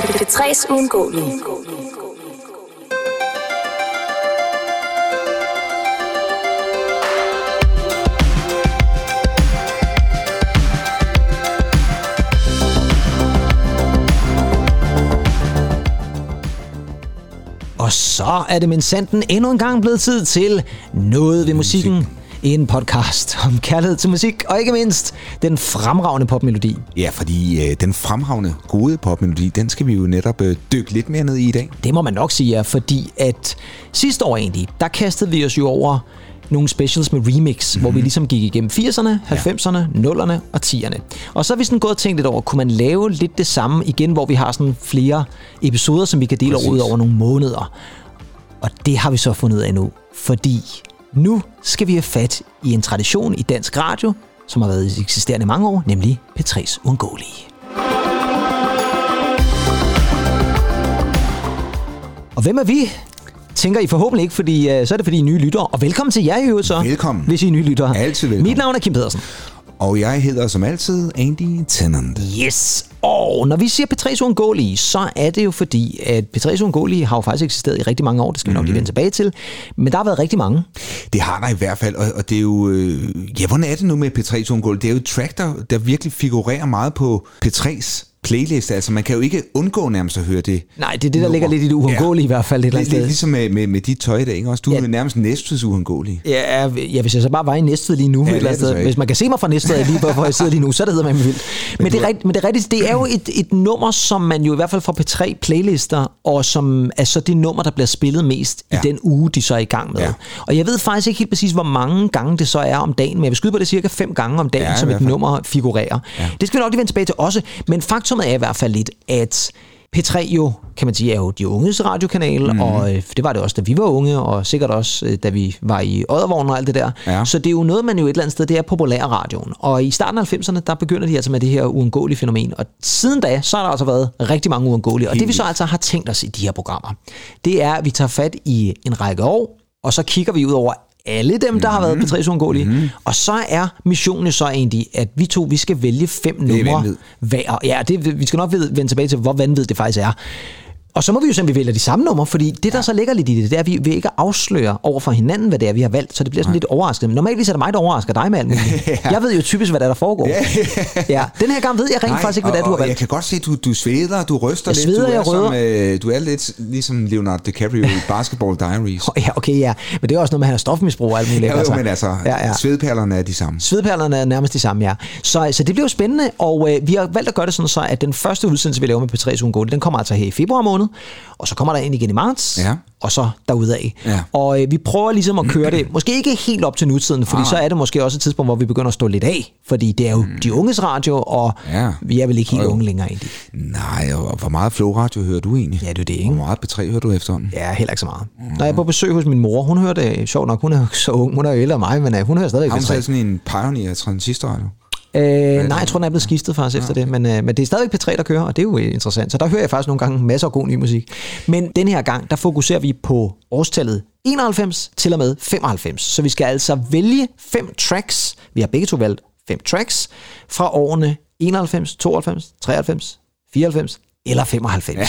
P3's uundgåelige. Og så er det min sanden endnu en gang blevet tid til Noget ved musikken. En podcast om kærlighed til musik, og ikke mindst den fremragende popmelodi. Ja, fordi øh, den fremragende gode popmelodi, den skal vi jo netop øh, dykke lidt mere ned i i dag. Det må man nok sige, ja, fordi at sidste år egentlig, der kastede vi os jo over nogle specials med remix, mm-hmm. hvor vi ligesom gik igennem 80'erne, 90'erne, 0'erne og 10'erne. Og så har vi sådan gået og tænkt lidt over, kunne man lave lidt det samme igen, hvor vi har sådan flere episoder, som vi kan dele Præcis. ud over nogle måneder. Og det har vi så fundet af nu, fordi nu skal vi have fat i en tradition i dansk radio, som har været eksisterende mange år, nemlig P3's Undgåelige. Og hvem er vi? Tænker I forhåbentlig ikke, fordi uh, så er det fordi I nye lyttere. Og velkommen til jer i øvrigt så. Velkommen. Hvis I er nye lyttere. Altid velkommen. Mit navn er Kim Pedersen. Og jeg hedder som altid Andy Tennant. Yes. Og når vi siger P3's Uundgåelige, så er det jo fordi, at P3's Uundgåelige har jo faktisk eksisteret i rigtig mange år. Det skal vi nok lige vende tilbage til. Men der har været rigtig mange. Det har der i hvert fald, og, og det er jo... Øh, ja, hvordan er det nu med P3 Tongol? Det er jo et track, der, der virkelig figurerer meget på P3's playlist. Altså, man kan jo ikke undgå nærmest at høre det. Nej, det er det, der nummer. ligger lidt i det uundgåelige i hvert fald. Et eller Lidt, andet lidt sted. ligesom med, med, med dit tøj dag, ikke også? Du Ja. er nærmest næstveds uundgåelig. Ja, ja, hvis jeg så bare var i Næstved lige nu, Ja, ja, det eller er andet det hvis man kan se mig fra Næstved lige hvor jeg sidder lige nu, så er det hedder man vildt. Men det, er rigt, men det er rigtigt, det er jo et, et nummer, som man jo i hvert fald får P3 playlister, og som er så det nummer, der bliver spillet mest ja. Ja. i den uge, de så er i gang med. Ja. Ja. Og jeg ved faktisk ikke helt præcis, hvor mange gange det så er om dagen, men jeg vil skyde på det cirka fem gange om dagen, Ja, som et nummer figurerer. Ja. Det skal vi nok lige vende tilbage til også, men faktumet er i hvert fald lidt, at P3 jo, kan man sige, er jo de unges radiokanal, mm. og øh, det var det også, da vi var unge, og sikkert også, øh, da vi var i Oddervognen og alt det der. Ja. Så det er jo noget, man jo et eller andet sted, det er populærradioen. Og i starten af 90'erne, der begynder de altså med det her uundgåelige fænomen. Og siden da, så har der altså været rigtig mange uundgåelige. Og det vi så altså har tænkt os i de her programmer, det er, at vi tager fat i en række år, og så kigger vi ud over alle dem, der har været P3's uundgåelige. Mm. Og så er missionen så egentlig, at vi to, vi skal vælge fem numre hver. Ja, det, vi skal nok vende tilbage til, hvor vanvittigt det faktisk er. Og så må vi jo vi vælger de samme numre, fordi det, der så ligger lidt i det, det er, at vi vil ikke afsløre over for hinanden, hvad det er, vi har valgt, så det bliver sådan lidt overrasket. Men normalt er det mig, der overrasker dig med alt muligt. Jeg ved jo typisk, hvad der, er, der foregår. ja, den her gang ved jeg rent faktisk ikke, hvad det er, du har og jeg valgt. kan godt se, at du, du sveder, du ryster Jeg lidt. sveder, du, er jeg som, røder. øh, du er lidt ligesom Leonardo DiCaprio i Basketball Diaries. Ja, okay, ja. Men det er også noget med, at han har stofmisbrug og alt muligt. Ja, jo, men altså, Ja, ja. svedperlerne er de samme. Svedperlerne er nærmest de samme, ja. Så, så det bliver jo spændende, og øh, vi har valgt at gøre det sådan så, at den første udsendelse, vi laver med P3's Ungående, den kommer altså her i februar måned, og så kommer der en igen i marts, Ja. og så derudad. Ja. Og øh, vi prøver ligesom at køre det, måske ikke helt op til nutiden, fordi så er det måske også et tidspunkt, hvor vi begynder at stå lidt af, fordi det er jo de unges radio, og Ja. vi er vel ikke helt Og jo. unge længere egentlig. Nej, og hvor meget Flow-radio hører du egentlig? Ja, det er det, ikke? Hvor meget P3 hører du efterhånden? Ja, heller ikke så meget. Når jeg er på besøg hos min mor, hun hører det, sjovt nok, hun er jo så ung, hun er jo ældre end mig, men øh, hun hører stadig Har hun P3. taget sådan en pioneer transistorradio? Øh, nej, jeg tror, den er blevet skiftet faktisk ja. efter det, men, øh, men det er stadigvæk P3, der kører, og det er jo øh, interessant. Så der hører jeg faktisk nogle gange masser af god ny musik. Men den her gang, der fokuserer vi på årstallet 91 til og med 95. Så vi skal altså vælge fem tracks. Vi har begge to valgt fem tracks fra årene 91, 92, 93, 94 eller 95. Ja.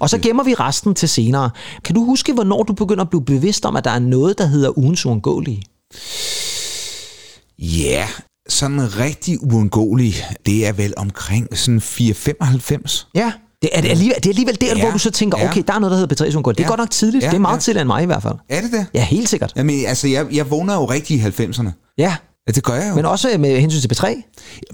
Og så gemmer vi resten til senere. Kan du huske, hvornår du begynder at blive bevidst om, at der er noget, der hedder ugens uundgåelige? Ja, sådan rigtig uundgåelig. Det er vel omkring sådan 4-95. Ja. Det er, det alligevel, det er alligevel der, ja. Hvor du så tænker, ja. okay, der er noget, der hedder P3 Ungård. Det er Ja. godt nok tidligt. Ja, det er meget ja. tidligere end mig i hvert fald. Er det det? Ja, helt sikkert. Jamen, altså, jeg, jeg vågner jo rigtig i 90'erne. Ja, Ja, det gør jeg jo. men også med hensyn til P3.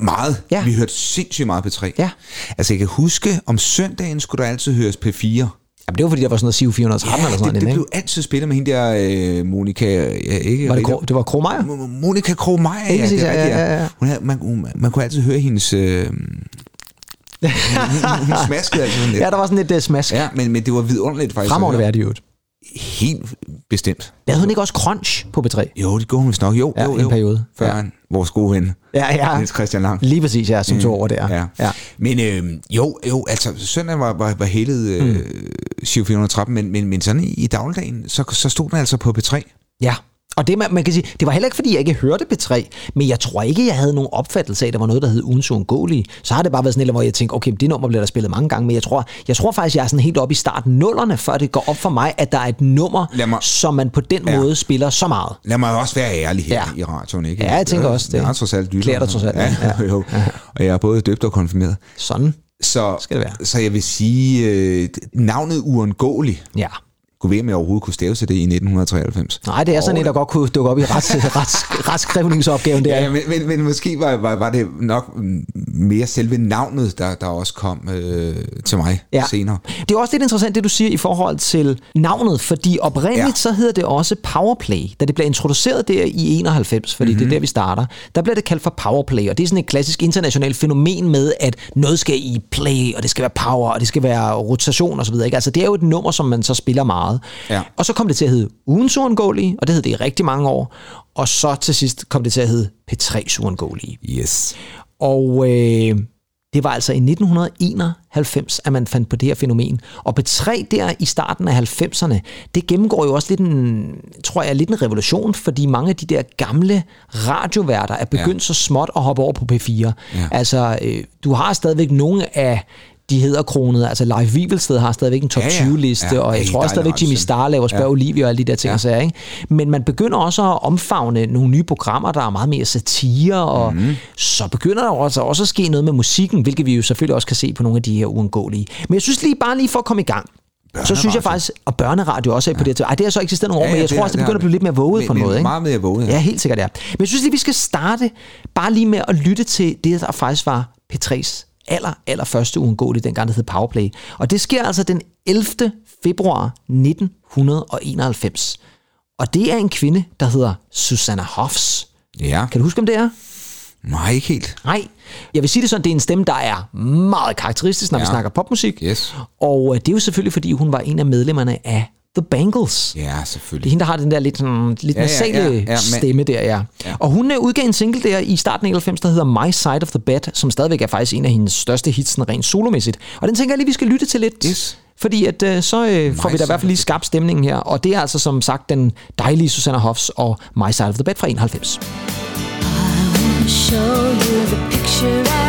Meget. Ja. Vi hørte sindssygt meget P3. Ja. Altså, jeg kan huske, om søndagen skulle der altid høres P4. Jamen, det var fordi, der var sådan noget SIV 413 eller sådan det, det noget. blev altid spillet med hende der, øh, Monika... Ja, ikke Var det, Kro, det var Kromager? Mo- Monika Krogmeier, Lige ja, det er ja, ja, ja. Hun havde, man, hun, man kunne altid høre hendes... Øh, hun, hun, hun smaskede altid sådan lidt. Ja, der var sådan lidt uh, smask. Ja, Ja, men, men det var vidunderligt faktisk. Fremragende at Helt bestemt. Lavede hun ikke også Crunch på P3? Jo, det gjorde hun vist nok. Jo, Ja, jo, en jo. periode. Før Ja. han, vores gode ven, Ja, ja. Niels Christian Lang. Lige præcis, ja, som tog over der. Ja. ja. Men øh, jo, jo, altså søndag var, var, var heldet øh, Mm. 413, men, men, men sådan i, i dagligdagen, så, så stod den altså på P3. Ja, Og det, man, man kan sige, det var heller ikke, fordi jeg ikke hørte P3, men jeg tror ikke, jeg havde nogen opfattelse af, at der var noget, der hed ugens uundgåelige. Så har det bare været sådan et, hvor jeg tænkte, okay, det nummer bliver der spillet mange gange, men jeg tror, jeg tror faktisk, jeg er sådan helt oppe i starten nullerne, før det går op for mig, at der er et nummer, mig, som man på den ja. måde spiller så meget. Lad mig også være ærlig her ja. i radioen, ikke? Ja, jeg tænker også det. Jeg har trods alt. Klæder dig trods alt. Ja, ja. jo. Og jeg er både døbt og konfirmeret. Sådan så, skal det være. Så jeg vil sige, øh, navnet uundgåelig. Ja kunne at overhovedet kunne stave til det i 1993. Nej, det er sådan et, der godt kunne dukke op i rets, rets, retskrivningsopgaven der. Ja, men, men, men måske var, var, var det nok mere selve navnet, der, der også kom øh, til mig ja. senere. Det er også lidt interessant, det du siger i forhold til navnet, fordi oprindeligt ja. så hedder det også Powerplay. Da det blev introduceret der i 91, fordi mm-hmm. det er mhm. der, vi starter, der blev det kaldt for Powerplay, og det er sådan et klassisk internationalt fænomen med, at noget skal i play, og det skal være power, og det skal være rotation osv. Altså det er jo et nummer, som man så spiller meget meget. Ja. Og så kom det til at hedde Ugens Uundgåelige, og det hed det i rigtig mange år. Og så til sidst kom det til at hedde P3's Uundgåelige. Yes. Og øh, det var altså i 1991, at man fandt på det her fænomen. Og P3 der i starten af 90'erne, det gennemgår jo også lidt en, tror jeg, lidt en revolution, fordi mange af de der gamle radioværter er begyndt ja. så småt at hoppe over på P4. Ja. Altså, øh, du har stadigvæk nogle af de hedder kronet. Altså Leif Wivelsted har stadigvæk en top ja, ja. 20-liste, ja, og jeg tror også stadigvæk Jimmy Star laver Spørg ja. Olivia og alle de der ting. Ja. Så, ikke? Men man begynder også at omfavne nogle nye programmer, der er meget mere satire, og mm. så begynder der også, også at ske noget med musikken, hvilket vi jo selvfølgelig også kan se på nogle af de her uundgåelige. Men jeg synes lige bare lige for at komme i gang, så synes jeg faktisk, og børneradio også er ja. på det her Ej, det har så eksisteret nogle år, ja, men jeg tror også, det begynder at blive lidt mere våget på en måde. Ikke? Meget mere våget, ja. ja. helt sikkert, ja. Men jeg synes lige, vi skal starte bare lige med at lytte til det, der faktisk var P3's aller, aller første uundgåelige, dengang det hed Powerplay. Og det sker altså den 11. februar 1991. Og det er en kvinde, der hedder Susanna Hoffs. Ja. Kan du huske, om det er? Nej, ikke helt. Nej. Jeg vil sige det sådan, det er en stemme, der er meget karakteristisk, når ja. vi snakker popmusik. Yes. Og øh, det er jo selvfølgelig, fordi hun var en af medlemmerne af The Bangles. Ja, selvfølgelig. Det er hende, der har den der lidt, sådan, lidt ja, nasale ja, ja, ja, stemme der, ja. ja. Og hun uh, udgav en single der i starten af 90, der hedder My Side of the Bed, som stadigvæk er faktisk en af hendes største hits, sådan rent solomæssigt. Og den tænker jeg lige, vi skal lytte til lidt. Yes. Fordi at, uh, så uh, får vi da i hvert fald lige skabt stemningen her. Og det er altså som sagt den dejlige Susanna Hoffs og My Side of the Bed fra 91. I show you the picture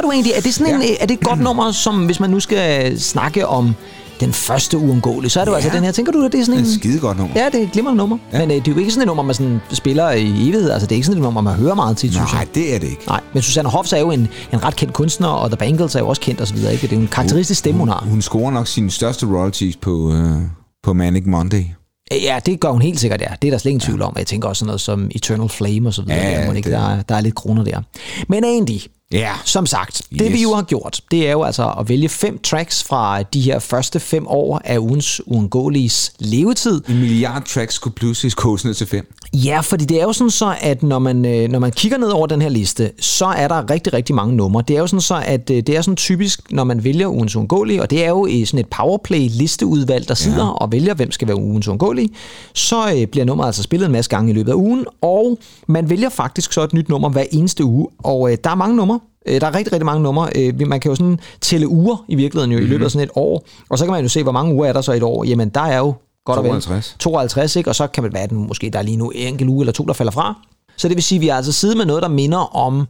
Tænker du egentlig, er det, sådan en, ja. er det et godt nummer, som hvis man nu skal snakke om den første uundgåelige, så er det ja. jo altså den her. Tænker du, at det er sådan en... Det er skide godt nummer. Ja, det er et glimrende nummer. Ja. Men øh, det er jo ikke sådan et nummer, man sådan spiller i evighed. Altså, det er ikke sådan et nummer, man hører meget til, synes Nej, det er det ikke. Nej, men Susanne Hoffs er jo en, en ret kendt kunstner, og The Bangles er jo også kendt osv. Ikke? Det er jo en karakteristisk stemme, hun har. Hun scorer nok sine største royalties på, øh, på Manic Monday. Ja, det gør hun helt sikkert, ja. Det er der slet ingen tvivl om. Jeg tænker også sådan noget som Eternal Flame og så videre. Ja, der, ikke, der, der er lidt kroner der. Men Andy, Ja. Som sagt, det yes. vi jo har gjort, det er jo altså at vælge fem tracks fra de her første fem år af ugens uundgåeliges levetid. En milliard tracks skulle pludselig koges ned til fem. Ja, fordi det er jo sådan så, at når man, øh, når man kigger ned over den her liste, så er der rigtig, rigtig mange numre. Det er jo sådan så, at øh, det er sådan typisk, når man vælger ugens uundgåelige, og det er jo i sådan et powerplay-listeudvalg, der sidder ja. og vælger, hvem skal være ugens uundgåelige, så øh, bliver nummeret altså spillet en masse gange i løbet af ugen, og man vælger faktisk så et nyt nummer hver eneste uge, og der er mange numre, der er rigtig, rigtig mange numre. Man kan jo sådan tælle uger i virkeligheden jo, mm-hmm. i løbet af sådan et år. Og så kan man jo se, hvor mange uger er der så i et år. Jamen, der er jo Godt 52. 52, ikke? Og så kan det være, at måske der er lige nu en enkelt uge eller to, der falder fra. Så det vil sige, at vi har altså siddet med noget, der minder om,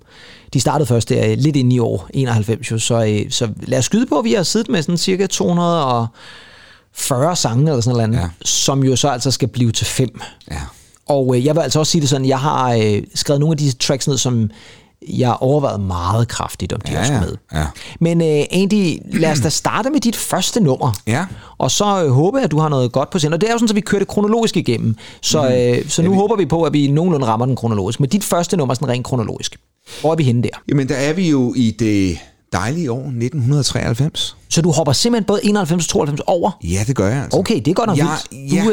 de startede først der lidt ind i år, 91 jo, så, øh, så lad os skyde på, at vi har siddet med sådan cirka 240 sange eller sådan noget, ja. som jo så altså skal blive til fem. Ja. Og øh, jeg vil altså også sige det sådan, jeg har øh, skrevet nogle af disse tracks ned, som jeg har overvejet meget kraftigt, om de Ja, også ja, med. ja. Men øh, Andy, lad os da starte med dit første nummer. Ja. Og så øh, håber jeg, at du har noget godt på sind. Og det er jo sådan, at vi kører det kronologisk igennem. Så, Mhm. øh, så nu håber vi på, at vi nogenlunde rammer den kronologisk. Men dit første nummer er sådan rent kronologisk. Hvor er vi henne der? Jamen, der er vi jo i det dejlige år 1993. Så du hopper simpelthen både 91 og 92 over? Ja, det gør jeg altså. Okay, det er godt nok Ja, vildt. ja, Du er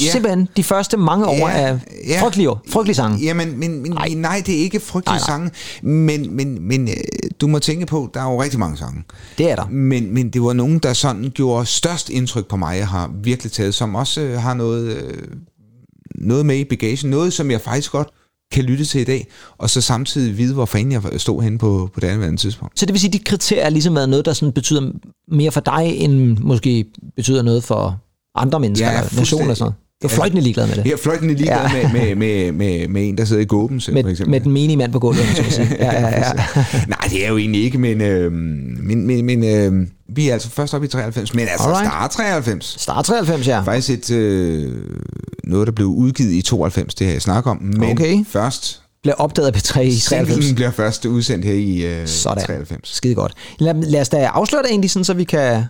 ja. simpelthen de første mange år af frygtelige, år- frygtelige sange. Jamen, men, men, nej. nej, det er ikke frygtelige Nej, nej. sange, men, men, men øh, du må tænke på, der er jo rigtig mange sange. Det er der. Men, men det var nogen, der sådan gjorde størst indtryk på mig, jeg har virkelig taget, som også øh, har noget, øh, noget med i bagagen, noget som jeg faktisk godt kan lytte til i dag, og så samtidig vide, hvor fanden jeg stod henne på, på det andet tidspunkt. Så det vil sige, at de kriterier har ligesom været noget, der sådan betyder mere for dig, end måske betyder noget for andre mennesker, Ja, nationer og sådan noget. Er Ja. fløjtende ligeglad med det. Jeg er fløjtende ligeglad Ja. ja. med, med, med, med, med en, der sidder i gåben, for Med, eksempel. med den menige mand på gulvet, så må sige. Ja, ja, ja. Nej, det er jo egentlig ikke, men, øh, men, men, men øh, vi er altså først oppe i 93, men altså Alright. start 93. Start 93, ja. Faktisk et, øh, noget, der blev udgivet i 92, det har jeg snakket om, men Okay. først, Blev opdaget af P3 i 93. singlen bliver først udsendt her i øh, Sådan. 93. Skide godt. Lad, lad os da afsløre det egentlig, sådan, så vi kan...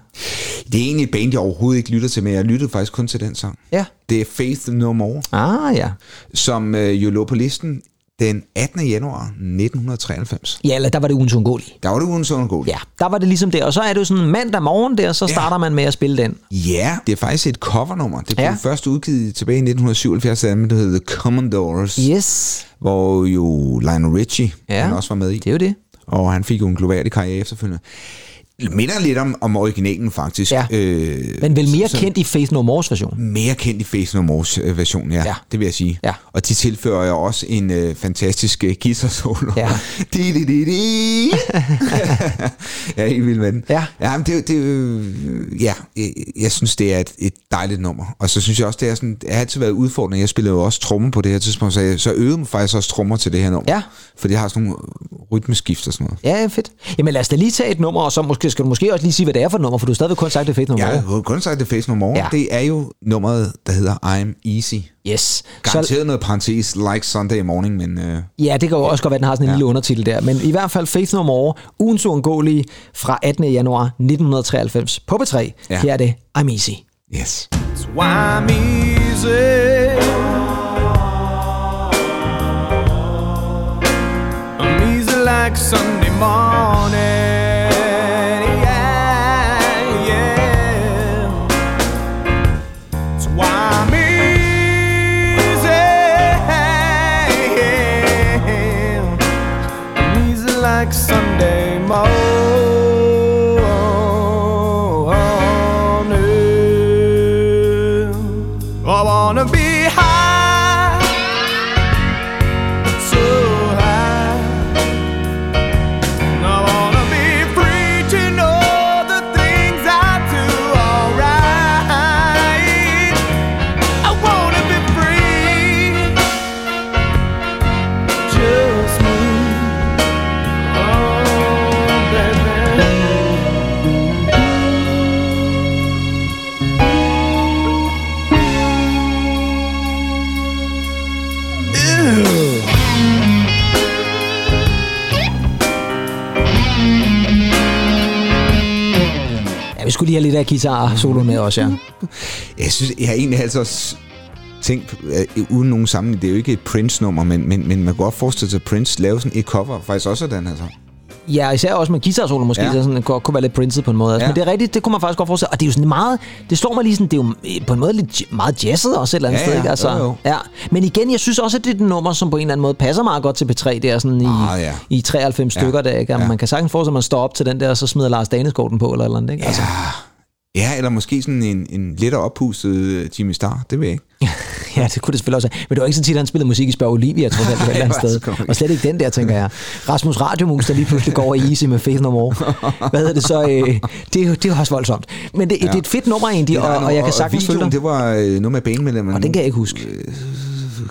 Det er egentlig et band, jeg overhovedet ikke lytter til, men jeg lyttede faktisk kun til den sang. Ja. Det er Faith No More, Ah, ja. som øh, jo lå på listen den 18. januar 1993. Ja, eller der var det ugens undgåelige. Der var det sådan god. Ja, der var det ligesom det. Og så er det jo sådan mandag morgen der, så starter man med at spille den. Ja, det er faktisk et covernummer. Det blev Ja. ja. først udgivet tilbage i 1977, da det hed The Commodores, Yes. hvor jo Lionel Richie Ja. han også var med i. Det er jo det. Og han fik jo en gloværdig karriere efterfølgende. Minder lidt om, om originalen faktisk. Ja. Øh, Men vel mere så- kendt i Faith No More's version. mere kendt i Face No More's øh, version, ja, Ja. Det vil jeg sige. Ja. Og de tilfører jo også en øh, fantastisk øh, guitar-solo. Ja. di, di, di, di. ja, helt vildt med den. Ja. ja men det, det, øh, ja, jeg, jeg synes, det er et, et dejligt nummer. Og så synes jeg også, det er sådan, det har altid været udfordrende. Jeg spillede jo også trommer på det her tidspunkt, så jeg så øvede mig faktisk også trommer til det her nummer. Ja. For det har sådan nogle rytmeskift og sådan noget. Ja, fedt. Jamen lad os da lige tage et nummer, og så måske, skal du måske også lige sige, hvad det er for et nummer, for du har stadigvæk kun sagt, det Faith No More. Jeg har kun sagt, det Face No More. Ja. Ja. Det er jo nummeret, der hedder I'm Easy. Yes. Så, Garanteret noget parentes, like Sunday morning, men... Øh, ja, det kan jo også godt være, at den har sådan en ja. lille undertitel der. Men i hvert fald Faith No More, ugens uundgåelige fra 18. januar 1993 på B3. Ja. Ja. Her er det I'm Easy. yes. That's why I'm easy. I'm easy like Sunday morning. Lige have lidt af guitar solo med også, ja. Jeg synes, jeg har egentlig altså også tænkt, øh, uden nogen sammenhæng, det er jo ikke et Prince-nummer, men, men, men man kan godt forestille sig, at Prince lave sådan et cover, faktisk også af den her sang. Ja, især også med guitar solo måske, ja. Så sådan, kunne, kunne være lidt printet på en måde. Altså. Ja. Men det er rigtigt, det kunne man faktisk godt forestille Og det er jo sådan meget, det slår mig lige sådan, det er jo øh, på en måde lidt meget jazzet også et eller andet Ja, sted. Ikke? Altså, jo, jo. Ja. Men igen, jeg synes også, at det er et nummer, som på en eller anden måde passer meget godt til P3, der sådan i, Ah, ja. i 93 Ja. stykker. Der, ikke? Ja. Ja. Man kan sagtens forestille at man står op til den der, og så smider Lars Danesgaard den på, eller eller andet. Ikke? Altså, Ja, eller måske sådan en, en lettere oppustet øh, Jimmy Star, det ved jeg ikke. ja, det kunne det selvfølgelig også. Men det var ikke så tit, at han spillede musik i Spørg Olivia, tror jeg, et eller andet det var sted. Og slet ikke den der, tænker jeg. Rasmus Radiomus, der lige pludselig går over i Easy med Faith No More. Hvad hedder det så? Øh, det, jo, det er også voldsomt. Men det, ja. det er et fedt nummer egentlig, og, og jeg kan sagtens følge dig. det var øh, noget med bandmedlemmer. Og den kan jeg ikke huske.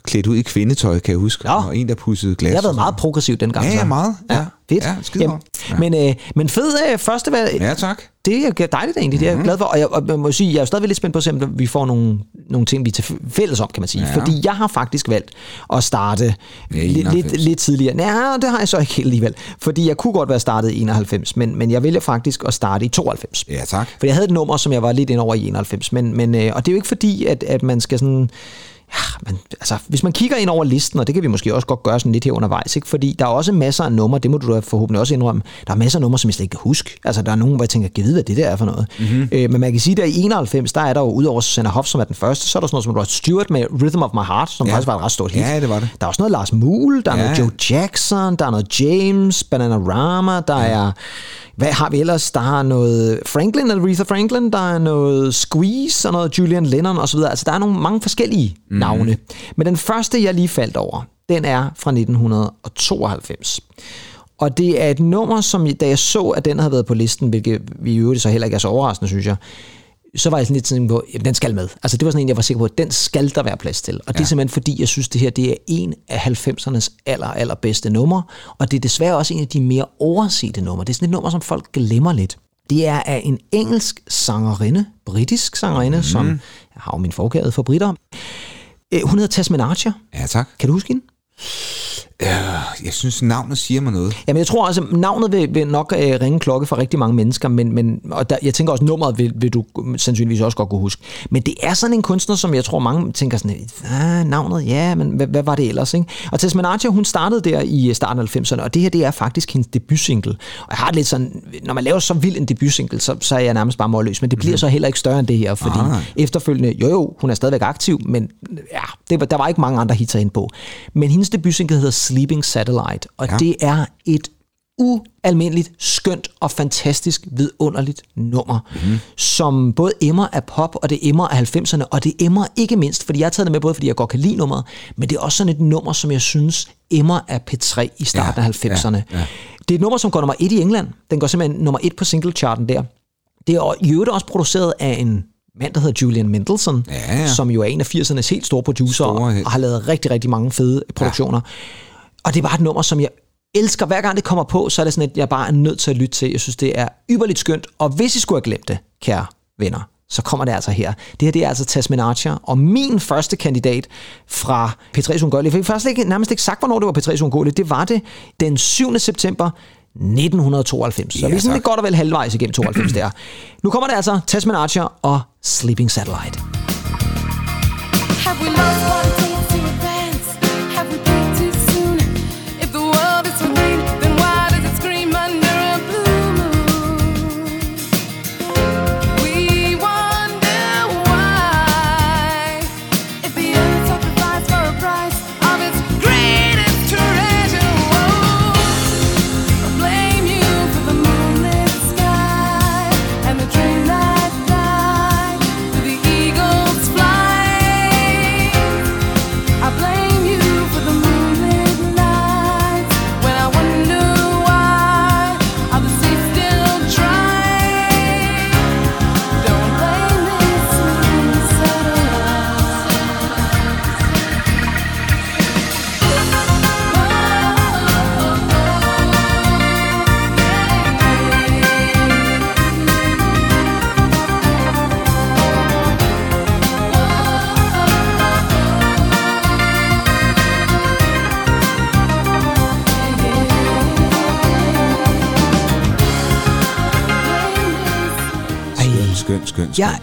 Klædt ud i kvindetøj, kan jeg huske. Ja. Og en, der pudsede glas. Det har været meget progressivt dengang. Ja, ja, meget. Ja. fedt. Ja, skide Jamen. Ja. Men, øh, men fed øh, første, noget. Ja, tak. det er dejligt egentlig, det er jeg glad for. Og jeg, og jeg må sige, jeg er jo stadigvæk lidt spændt på om vi får nogle nogle ting, vi er til fælles om, kan man sige. Ja. Ja. Fordi jeg har faktisk valgt at starte Ja, lidt, 91. lidt, lidt tidligere. Nej, det har jeg så ikke helt alligevel. Fordi jeg kunne godt være startet i 91, men, men jeg vælger faktisk at starte i 92. Ja, tak. For jeg havde et nummer, som jeg var lidt ind over i 91, men, men, øh, og det er jo ikke fordi, at, at man skal sådan... Ja, men, altså, hvis man kigger ind over listen, og det kan vi måske også godt gøre sådan lidt her undervejs, ikke? fordi der er også masser af numre, det må du da forhåbentlig også indrømme, der er masser af numre, som jeg slet ikke kan huske. Altså, der er nogen, hvor jeg tænker, vide, hvad det der er for noget. Mm-hmm. Øh, men man kan sige, at i 91, der er der jo, udover Susanna Hoff, som er den første, så er der sådan noget som Rod Stewart med Rhythm of My Heart, som Ja. ja. faktisk var et ret stort hit. Ja, det var det. Der er også noget Lars Muhl, der er Ja. noget Joe Jackson, der er noget James, Bananarama, der er... Hvad har vi ellers? Der er noget Franklin, Aretha Franklin, der er noget Squeeze og noget Julian Lennon osv. Altså, der er nogle mange forskellige mm. navne. Men den første, jeg lige faldt over, den er fra 1992. Og det er et nummer, som da jeg så, at den havde været på listen, hvilket vi i øvrigt så heller ikke er så overraskende, synes jeg, så var jeg sådan lidt sådan på, jamen, den skal med. Altså det var sådan en, jeg var sikker på, at den skal der være plads til. Og det er simpelthen fordi, jeg synes, det her det er en af 90'ernes aller, aller bedste numre, og det er desværre også en af de mere oversete numre. Det er sådan et nummer, som folk glemmer lidt. Det er af en engelsk sangerinde, britisk sangerinde, mm. som jeg har jo min forkærlighed for britter. Øh, Hun hedder Tasmin Archer. Ja, tak. Kan du huske hende? Jeg synes, navnet siger mig noget. Jamen, jeg tror også, at navnet vil, vil nok øh, ringe klokke for rigtig mange mennesker, men, men og der, jeg tænker også, nummeret vil, vil du sandsynligvis også godt kunne huske. Men det er sådan en kunstner, som jeg tror, mange tænker sådan, ah, navnet, ja, men hvad, hvad var det ellers? Ikke? Og Tess Archer, hun startede der i starten af 90'erne, og det her, det er faktisk hendes debutsingle. Og jeg har det lidt sådan, når man laver så vild en debutsingle, så, så er jeg nærmest bare målløs, men det bliver mm. så heller ikke større end det her, fordi Ah. efterfølgende, jo jo, hun er stadigvæk aktiv, men ja, det, var- der var ikke mange andre hits herinde på. Men hendes debutsingle hedder Sleeping Satellite, og Ja. ja. det er et ualmindeligt skønt og fantastisk vidunderligt nummer, mm. som både emmer af pop, og det emmer af 90'erne, og det emmer ikke mindst, fordi jeg har taget det med både, fordi jeg godt kan lide nummeret, men det er også sådan et nummer, som jeg synes emmer af P3 i starten Ja, af 90'erne. ja, ja. Det er et nummer, som går nummer et i England. Den går simpelthen nummer et på singlecharten der. Det er i øvrigt også produceret af en mand, der hedder Julian Mendelssohn, Ja, ja. som jo er en af 80'ernes helt store producer, Store og har lavet rigtig, rigtig mange fede produktioner. Og det er bare et nummer, som jeg elsker. Hver gang det kommer på, så er det sådan, at jeg bare er nødt til at lytte til. Jeg synes, det er yderligt skønt. Og hvis I skulle have glemt det, kære venner, så kommer det altså her. Det her det er altså Tasmin Archer, og min første kandidat fra P3's Ungåelige. Jeg fik først ikke, nærmest ikke sagt, hvornår det var P3's Ungåelige. Det var det den 7. september 1992. Så Ja, vi er sådan lidt godt og vel halvvejs igennem 92 der. Nu kommer det altså Tasmin Archer og Sleeping Satellite. Have we lost one Jeg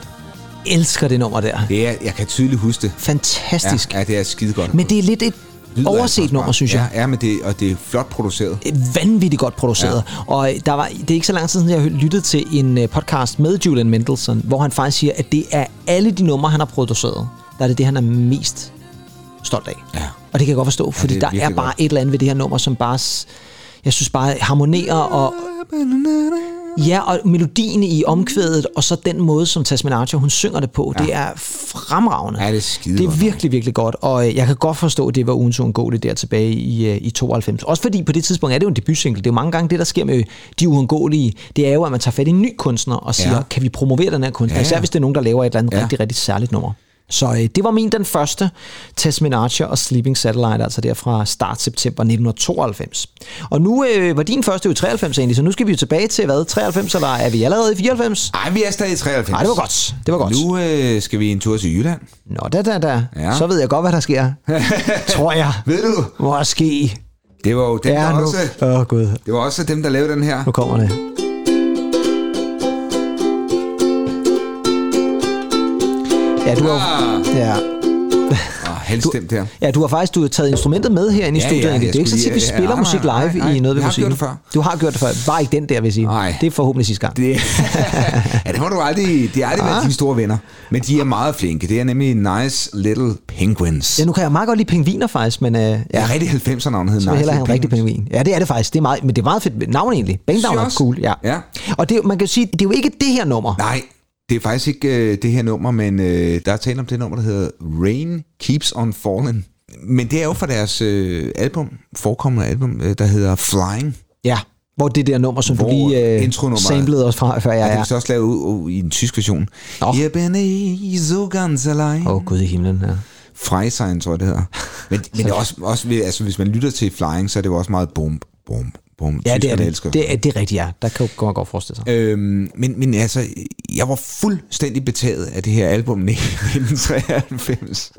elsker det nummer der. Det er, jeg kan tydeligt huske det. Fantastisk. Ja, ja, det er skide godt. Men det er lidt et Lyder overset altså nummer, bare. synes jeg. Ja, ja men det, og det er flot produceret. vanvittigt godt produceret. Ja. Og der var, det er ikke så lang tid siden, jeg lyttede til en øh, podcast med Julian Mendelssohn, hvor han faktisk siger, at det er alle de numre, han har produceret, der er det det, han er mest stolt af. Ja. Og det kan jeg godt forstå, fordi er der er bare godt. et eller andet ved det her nummer, som bare, jeg synes bare harmonerer og... Ja, og melodien i omkvædet, og så den måde, som Tasmin Archer, hun synger det på, ja. det er fremragende. Ja, det er skide Det er virkelig, virkelig godt, og øh, jeg kan godt forstå, at det var ugens uundgåeligt der tilbage i, øh, i 92. Også fordi på det tidspunkt er det jo en debutsingle. Det er jo mange gange det, der sker med de uundgåelige. Det er jo, at man tager fat i en ny kunstner og siger, Ja. kan vi promovere den her kunstner? Ja. Især hvis det er nogen, der laver et eller andet ja. rigtig, rigtig særligt nummer. Så øh, det var min den første, Tasmin Archer og Sleeping Satellite, altså der fra start september 1992. Og nu øh, var din første jo i 93 egentlig, så nu skal vi jo tilbage til hvad, 93, eller er vi allerede i 94? Ej, vi er stadig i 93. Nej, det var godt. Det var godt. Nu øh, skal vi en tur til Jylland. Nå, da, da, da. Ja. Så ved jeg godt, hvad der sker. Tror jeg. Ved du? Måske. Det var jo dem, Ja, der nu. også... Åh, oh, Gud. Det var også dem, der lavede den her. Nu kommer det. Ja, du har, ja. oh, halvstemt her. ja, du har faktisk du har taget instrumentet med herinde i Ja, studiet. ja, det er ikke så tit, vi ja, spiller nej, musik nej, live nej, i noget ved jeg har musikken. gjort det før. Du har gjort det før. Bare ikke den der, vil jeg sige. Nej. Det er forhåbentlig sidste gang. Det, ja, det har du aldrig, det er aldrig været Ah. dine store venner. Men de er meget flinke. Det er nemlig Nice Little Penguins. Ja, nu kan jeg meget godt lide pingviner faktisk, men øh, ja, Ja, rigtig 90'er navn hed så vil Nice hellere have en Little rigtig Penguins. pingvin. Ja, det er det faktisk. Det er meget, men det er meget fedt navn egentlig. Synes er cool, ja. Ja. Og det, man kan sige, det er jo ikke det her nummer. Nej, det er faktisk ikke øh, det her nummer, men øh, der er tale om det nummer, der hedder Rain Keeps on Falling. Men det er jo fra deres øh, album, forekommende album, øh, der hedder Flying. Ja, hvor det der nummer, som Hvor du lige øh, samlede os fra før. Ja, Ja. Det er så også lavet ud, i en tysk version. Nå. Jeg bin so ganz allein. Åh, oh, Gud i himlen, ja. Freisein, tror jeg, det hedder. Men, men det er også, også altså, hvis man lytter til Flying, så er det jo også meget bum, bum, bum. Ja, det er det. Elsker. Det er, det er rigtigt, ja. Der kan man godt forestille sig. Øhm, men, men altså, jeg var fuldstændig betaget af det her album i 1993.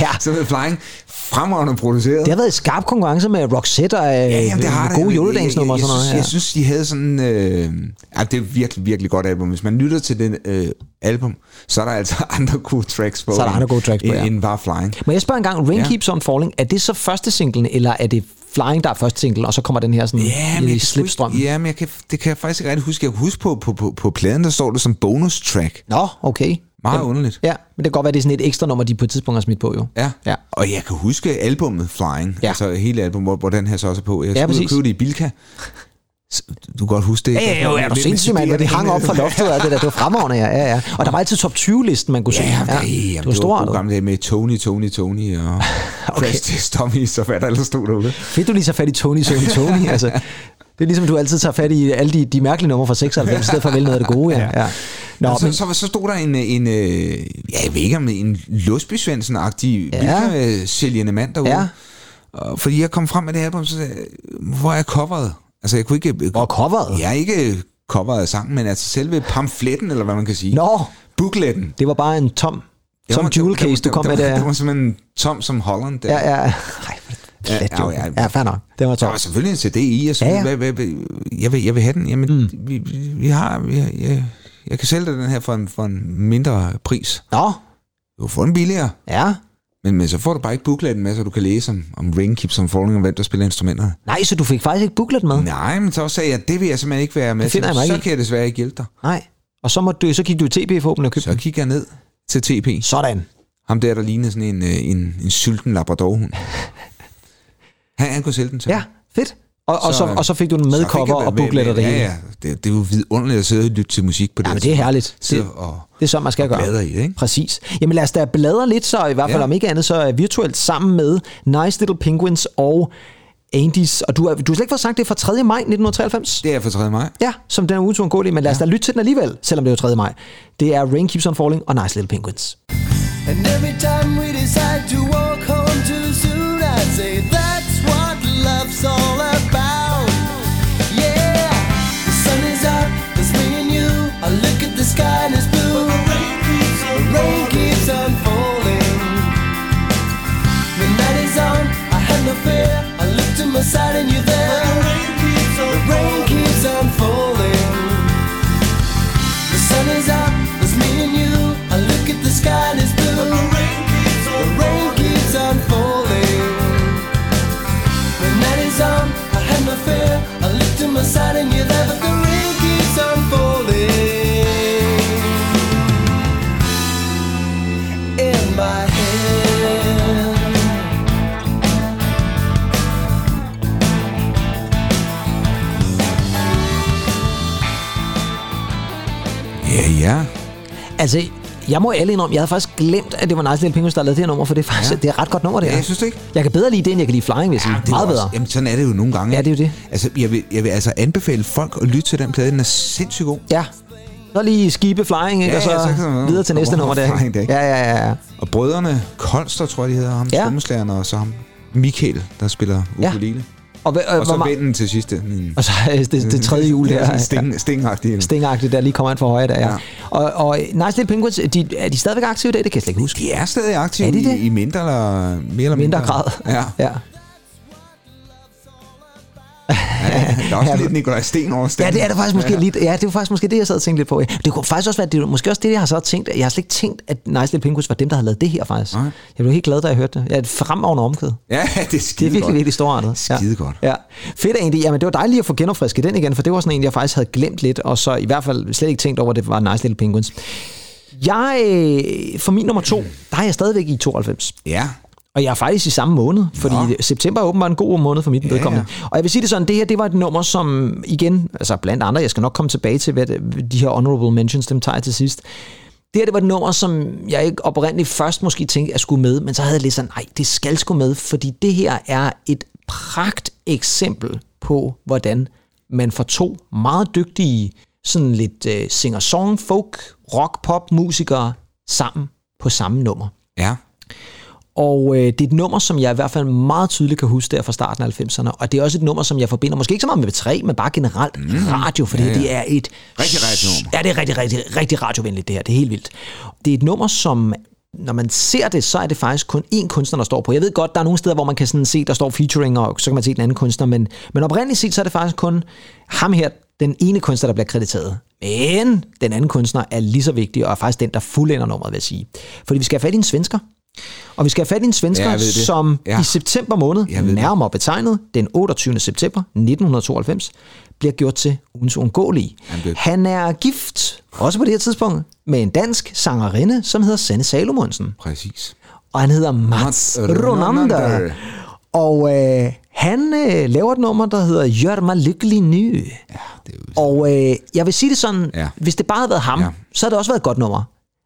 Ja. Som hed Flying. Fremragende produceret. Det har været i skarp konkurrence med Roxette og Ja, jamen, det har gode juledagsnummer og sådan noget. jeg, Ja. jeg, synes, de havde sådan... Øh, ja, det er virkelig, virkelig godt album. Hvis man lytter til den øh, album, så er der altså andre gode tracks på. Så er der andre gode tracks på, end, ja. End bare Flying. Må jeg spørge en gang, Rain Ja. Keeps on Falling, er det så første singlen, eller er det Flying, der er første single, og så kommer den her sådan Ja, men sgu slipstrøm? ja, men jeg kan, det kan jeg faktisk ikke rigtig huske. Jeg kan huske på, på, på, på pladen, der står det som bonus track. Nå, okay. Meget underligt. Ja, men det kan godt være, det er sådan et ekstra nummer, de på et tidspunkt har smidt på, jo. Ja. Ja. og jeg kan huske albummet Flying, Ja. altså hele albumet, hvor, hvor den her så også er på. Jeg Ja, skulle præcis. købe det i Bilka. Du kan godt huske det. Ja, ja, jo, er du sindssyg, mand, det hang op fra loftet og det der. Det var fremragende, ja, ja, ja. Og der var altid top 20-listen, man kunne se. Ja, ja, ja, det det var var stort. gode gamle dage med Tony, Tony, Tony og okay. Crash Test Tommy, så hvad der ellers stod derude. Fedt, du lige tager fat i Tony, Tony, Tony. altså, det er ligesom, du altid tager fat i alle de, de mærkelige numre fra 96, i stedet for at vælge noget af det gode. Ja. ja. Nå, Nå, så, men, så, så stod der en, en øh, ja, jeg ved ikke om en losby agtig Ja. ja. sælgende mand derude. Ja. Og fordi jeg kom frem med det album, så sagde jeg, hvor er coveret? Altså, jeg kunne ikke... Hvor er coveret? Ja, ikke coveret af sangen, men altså selve pamfletten, eller hvad man kan sige. Nå, Bookletten. det var bare en tom, Det tom var- jewel det case, du det kom var- med der. Det var simpelthen tom som Holland. Der. Ja, ja. Ej, Ja, plat, ja, jo. ja. Ja, fair nok. Det var Der tom. var selvfølgelig en CD i, og så, Ja, ja, ja. Hvad, hvad, jeg, vil, jeg vil have den. Jamen, mm. vi, vi, har... Vi, har- jeg, jeg kan sælge dig den her for en, for en mindre pris. Nå, Du får den billigere. ja. Men, men så får du bare ikke bookletten med, så du kan læse om, om Ring Keeps on Falling, og hvem der spiller instrumenterne. Nej, så du fik faktisk ikke booklet med? Nej, men så sagde jeg, det vil jeg simpelthen ikke være med til. Så i. kan jeg desværre ikke hjælpe dig. Nej. Og så, måtte du, så gik du i TP forhåbentlig og købte Så kigger jeg ned til TP. Sådan. Ham der, der lignede sådan en, øh, en, en sulten labradorhund. Han, han kunne sælge den til Ja, fedt. Og, og, så, Så- og så fik du den med cover og booklet og det ja, hele. Ja, det, det er jo vidunderligt at sidde og lytte til musik på det. Ja, men det er herligt. Det- og, Det er sådan, man skal gøre. bladre i det, ikke? Præcis. Jamen lad os da bladre lidt, så i hvert fald Ja. om ikke andet, så er virtuelt sammen med Nice Little Penguins og Andys. Og du har, du har slet ikke fået sagt, det er fra 3. maj 1993. det er for 3. maj. Ja, som den er til men lad os da lytte til den alligevel, selvom det er jo 3. maj. Det er Rain Keeps on Falling og Nice Little Penguins. And every time we decide to walk home too soon, I say that's what love's all about. My head. Ja, ja. Altså, jeg må alle indrømme, jeg havde faktisk glemt, at det var Nice Little Penguins, der lavede det her nummer, for det er faktisk Ja. det er et ret godt nummer, det Ja, her. jeg synes det ikke. Jeg kan bedre lide det, end jeg kan lide Flying, hvis ja, det er Meget bedre. Jamen, sådan er det jo nogle gange. Ja, det er jo det. Altså, jeg vil, jeg vil altså anbefale folk at lytte til den plade. Den er sindssygt god. Ja, Så lige skibe flying, ikke? Ja, og så, ja, så kan videre til næste nummer der. Flying, er ikke? Ja, ja, ja, ja. Og brødrene Kolster, tror jeg, de hedder ham, Ja. ja. trommeslageren, og så ham Michael, der spiller Ja. ukulele. Og, hva- Og hvor så ma- vennen til sidste. En, og så øh, det, det tredje jul der. Ja, sting, stingagtigt. Stingagtigt, der lige kommer ind for højre der, ja. Ja. Og, og Nice Little Penguins, de, er de stadigvæk aktive i dag? Det kan jeg slet ikke huske. De er stadig aktive Er de det? i, i mindre eller mere eller Mindre mindre grad. Ja. ja. ja. Der er også Ja, lidt Nikolaj Sten over Ja, det er det faktisk måske ja. lidt. Ja, det var faktisk måske det, jeg sad og tænkte lidt på. Det kunne faktisk også være, det måske også det, jeg har så tænkt. Jeg har slet ikke tænkt, at Nice Little Penguins var dem, der havde lavet det her faktisk. Nej. Jeg blev helt glad, da jeg hørte det. Jeg er et fremragende omkød. Ja, det er Det skide er virkelig, godt. virkelig storartet. Skide godt. Ja. Fedt egentlig. Jamen, det var dejligt at få genopfrisket den igen, for det var sådan en, jeg faktisk havde glemt lidt, og så i hvert fald slet ikke tænkt over, at det var Nice Little Penguins. Jeg, øh, for min nummer to, der er jeg stadigvæk i 92. Ja, Og jeg er faktisk i samme måned, fordi Nå. september er åbenbart en god måned for mit Ja, vedkommende. Og jeg vil sige det sådan, det her det var et nummer, som igen, altså blandt andre, jeg skal nok komme tilbage til, hvad det, de her honorable mentions, dem tager jeg til sidst. Det her det var et nummer, som jeg ikke oprindeligt først måske tænkte, at skulle med, men så havde jeg lidt sådan, nej, det skal sgu med, fordi det her er et pragt eksempel på, hvordan man får to meget dygtige, sådan lidt uh, singer-song, folk, rock, pop musikere sammen på samme nummer. ja. Og øh, det er et nummer, som jeg i hvert fald meget tydeligt kan huske der fra starten af 90'erne. Og det er også et nummer, som jeg forbinder, måske ikke så meget med B3, men bare generelt mm. radio, fordi ja, ja. det er et... Rigtig radionummer. Ja, det er rigtig, rigtig, rigtig radiovenligt det her. Det er helt vildt. Det er et nummer, som når man ser det, så er det faktisk kun én kunstner, der står på. Jeg ved godt, der er nogle steder, hvor man kan sådan se, der står featuring, og så kan man se den anden kunstner, men, men oprindeligt set, så er det faktisk kun ham her, den ene kunstner, der bliver krediteret. Men den anden kunstner er lige så vigtig, og er faktisk den, der fuldender nummeret, vil jeg sige. Fordi vi skal have fat i en svensker. Og vi skal have fat i en svensker, Ja, som Ja. i september måned, ved det. nærmere betegnet den 28. september 1992, bliver gjort til ugens uundgåelige. Det- Han er gift, også på det her tidspunkt, med en dansk sangerinde, som hedder Sanne Salomonsen. Præcis. Og han hedder Mats Mats Ronander. Ronander. Og øh, han øh, laver et nummer, der hedder Gør mig lykkelig ny. Ja, det er jo... Og øh, jeg vil sige det sådan, ja. Hvis det bare havde været ham. Ja. så havde det også været et godt nummer.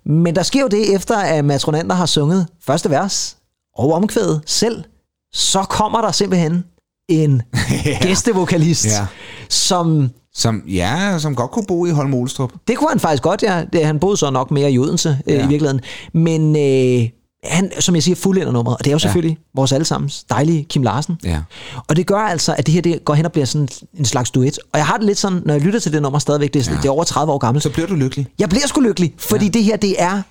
Men der sker jo det, efter at Mats Ronander har sunget første vers og omkvædet selv, så kommer der simpelthen en gæstevokalist, Ja. som Som, ja, som godt kunne bo i Holm Olstrup. det kunne han faktisk godt, ja. Han boede så nok mere i Odense ja. øh, Ja. i virkeligheden. Men øh, han, som jeg siger, fuldender nummeret, og det er jo selvfølgelig ja. vores allesammens dejlige Kim Larsen. Ja. Og det gør altså, at det her det går hen og bliver sådan en slags duet. Og jeg har det lidt sådan, når jeg lytter til det nummer stadigvæk, det er, ja. det er over 30 år gammelt. Så bliver du lykkelig. Jeg bliver sgu lykkelig, fordi ja. det her, det er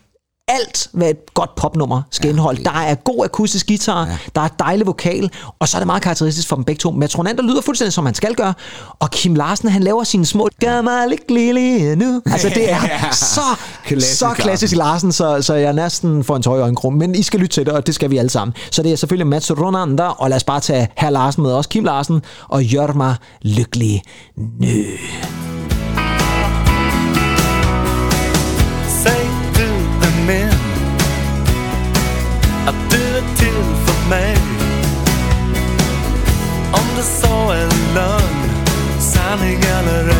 alt, hvad et godt popnummer skal ja, indeholde. Der er god akustisk guitar, ja. der er dejlig vokal, og så er det meget karakteristisk for dem begge to. Mats Ronander lyder fuldstændig, som han skal gøre, og Kim Larsen, han laver sine små, gør mig lykkelig lige nu. Altså, det er Ja. så Klassisk så klassisk Larsen, så, så jeg næsten får en tøj i øjenkrum. Men I skal lytte til det, og det skal vi alle sammen. Så det er selvfølgelig Mats Ronander, og lad os bare tage herr Larsen med os, Kim Larsen, og gør mig lykkelig nu. Att det är till för mig. Om det så er løgn, sanning eller ej.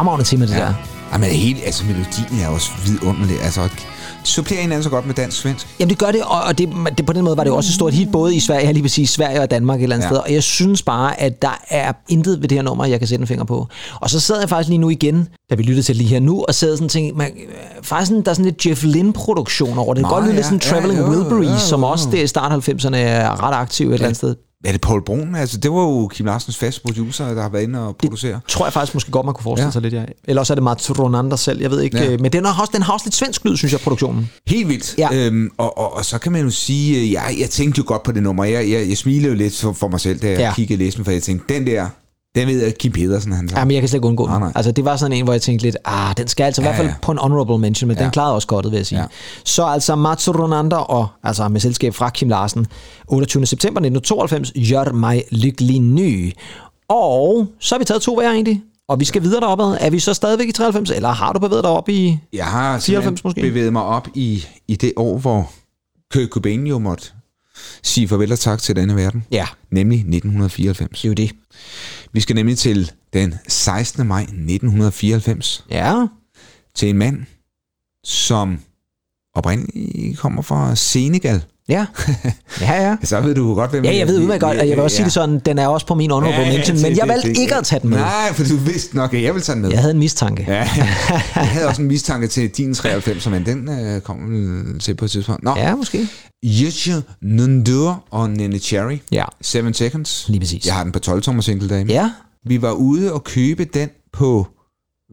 Fremragende tema, det ja. der. Ja, men helt, altså melodien er også vidunderlig. Altså, supplerer hinanden så godt med dansk-svensk. Jamen det gør det, og og det, det, på den måde var det jo også et stort hit, både i Sverige, jeg lige sige Sverige og Danmark et eller andet Ja. sted. Og jeg synes bare, at der er intet ved det her nummer, jeg kan sætte en finger på. Og så sidder jeg faktisk lige nu igen, da vi lyttede til lige her nu, og sidder sådan og tænker, man, øh, faktisk sådan, der er sådan lidt Jeff Lynne-produktion over det. Det kan godt lyde lidt ja, sådan ja, Traveling jo, Wilburys, jo, jo, som også det i start 90'erne er ret aktiv et eller andet sted. Er det Paul Brun? Altså, det var jo Kim Larsens faste producer, der har været inde og producere. Tror jeg faktisk måske godt, man kunne forestille Ja. sig lidt, ja. Eller også er det Mats Ronander selv, jeg ved ikke. Ja. Ja. Men den har, også, den har også lidt svensk lyd, synes jeg, produktionen. Helt vildt. Ja. Øhm, og, og, og så kan man jo sige, øh, jeg, jeg tænkte jo godt på det nummer. Jeg, jeg, jeg smilede jo lidt for, for mig selv, da jeg ja. kiggede listen, for jeg tænkte, den der, den ved jeg, Kim Pedersen, han Ja, men jeg kan slet ikke undgå Nej, den. nej. Altså, det var sådan en, hvor jeg tænkte lidt, ah, den skal altså i Ja, hvert fald ja. på en honorable mention, men ja. den klarede også godt, vil jeg sige. Ja. Så altså Mats Ronander og altså med selskab fra Kim Larsen, 28. september 1992, Gør mig lykkelig ny. Og så har vi taget to hver egentlig, og vi skal videre deropad. Er vi så stadigvæk i 93, eller har du bevæget dig op i... Jeg har 94 94 måske? bevæget mig op i, i det år, hvor Kurt Cobain jo måtte sige farvel og tak til denne verden, Ja, nemlig 1994. det er jo det. Vi skal nemlig til den 16. maj 1994, Ja, til en mand, som oprindeligt kommer fra Senegal. Ja, ja, ja. Så ved du godt, hvem Ja, jeg ved udmærket godt, og jeg vil også sige det sådan, den er også på min honorable mention, men jeg valgte ikke at tage den med. Nej, for du vidste nok, at jeg ville tage den med. Jeg havde en mistanke. Ja, jeg havde også en mistanke til din 93, men den øh, vi til på et tidspunkt. Nå, Ja, måske. Yusha Nundur og Nene Cherry. Ja, 7 Seconds. lige præcis. Jeg har den på 12 tommer single derhjemme. Ja. Vi var ude og købe den på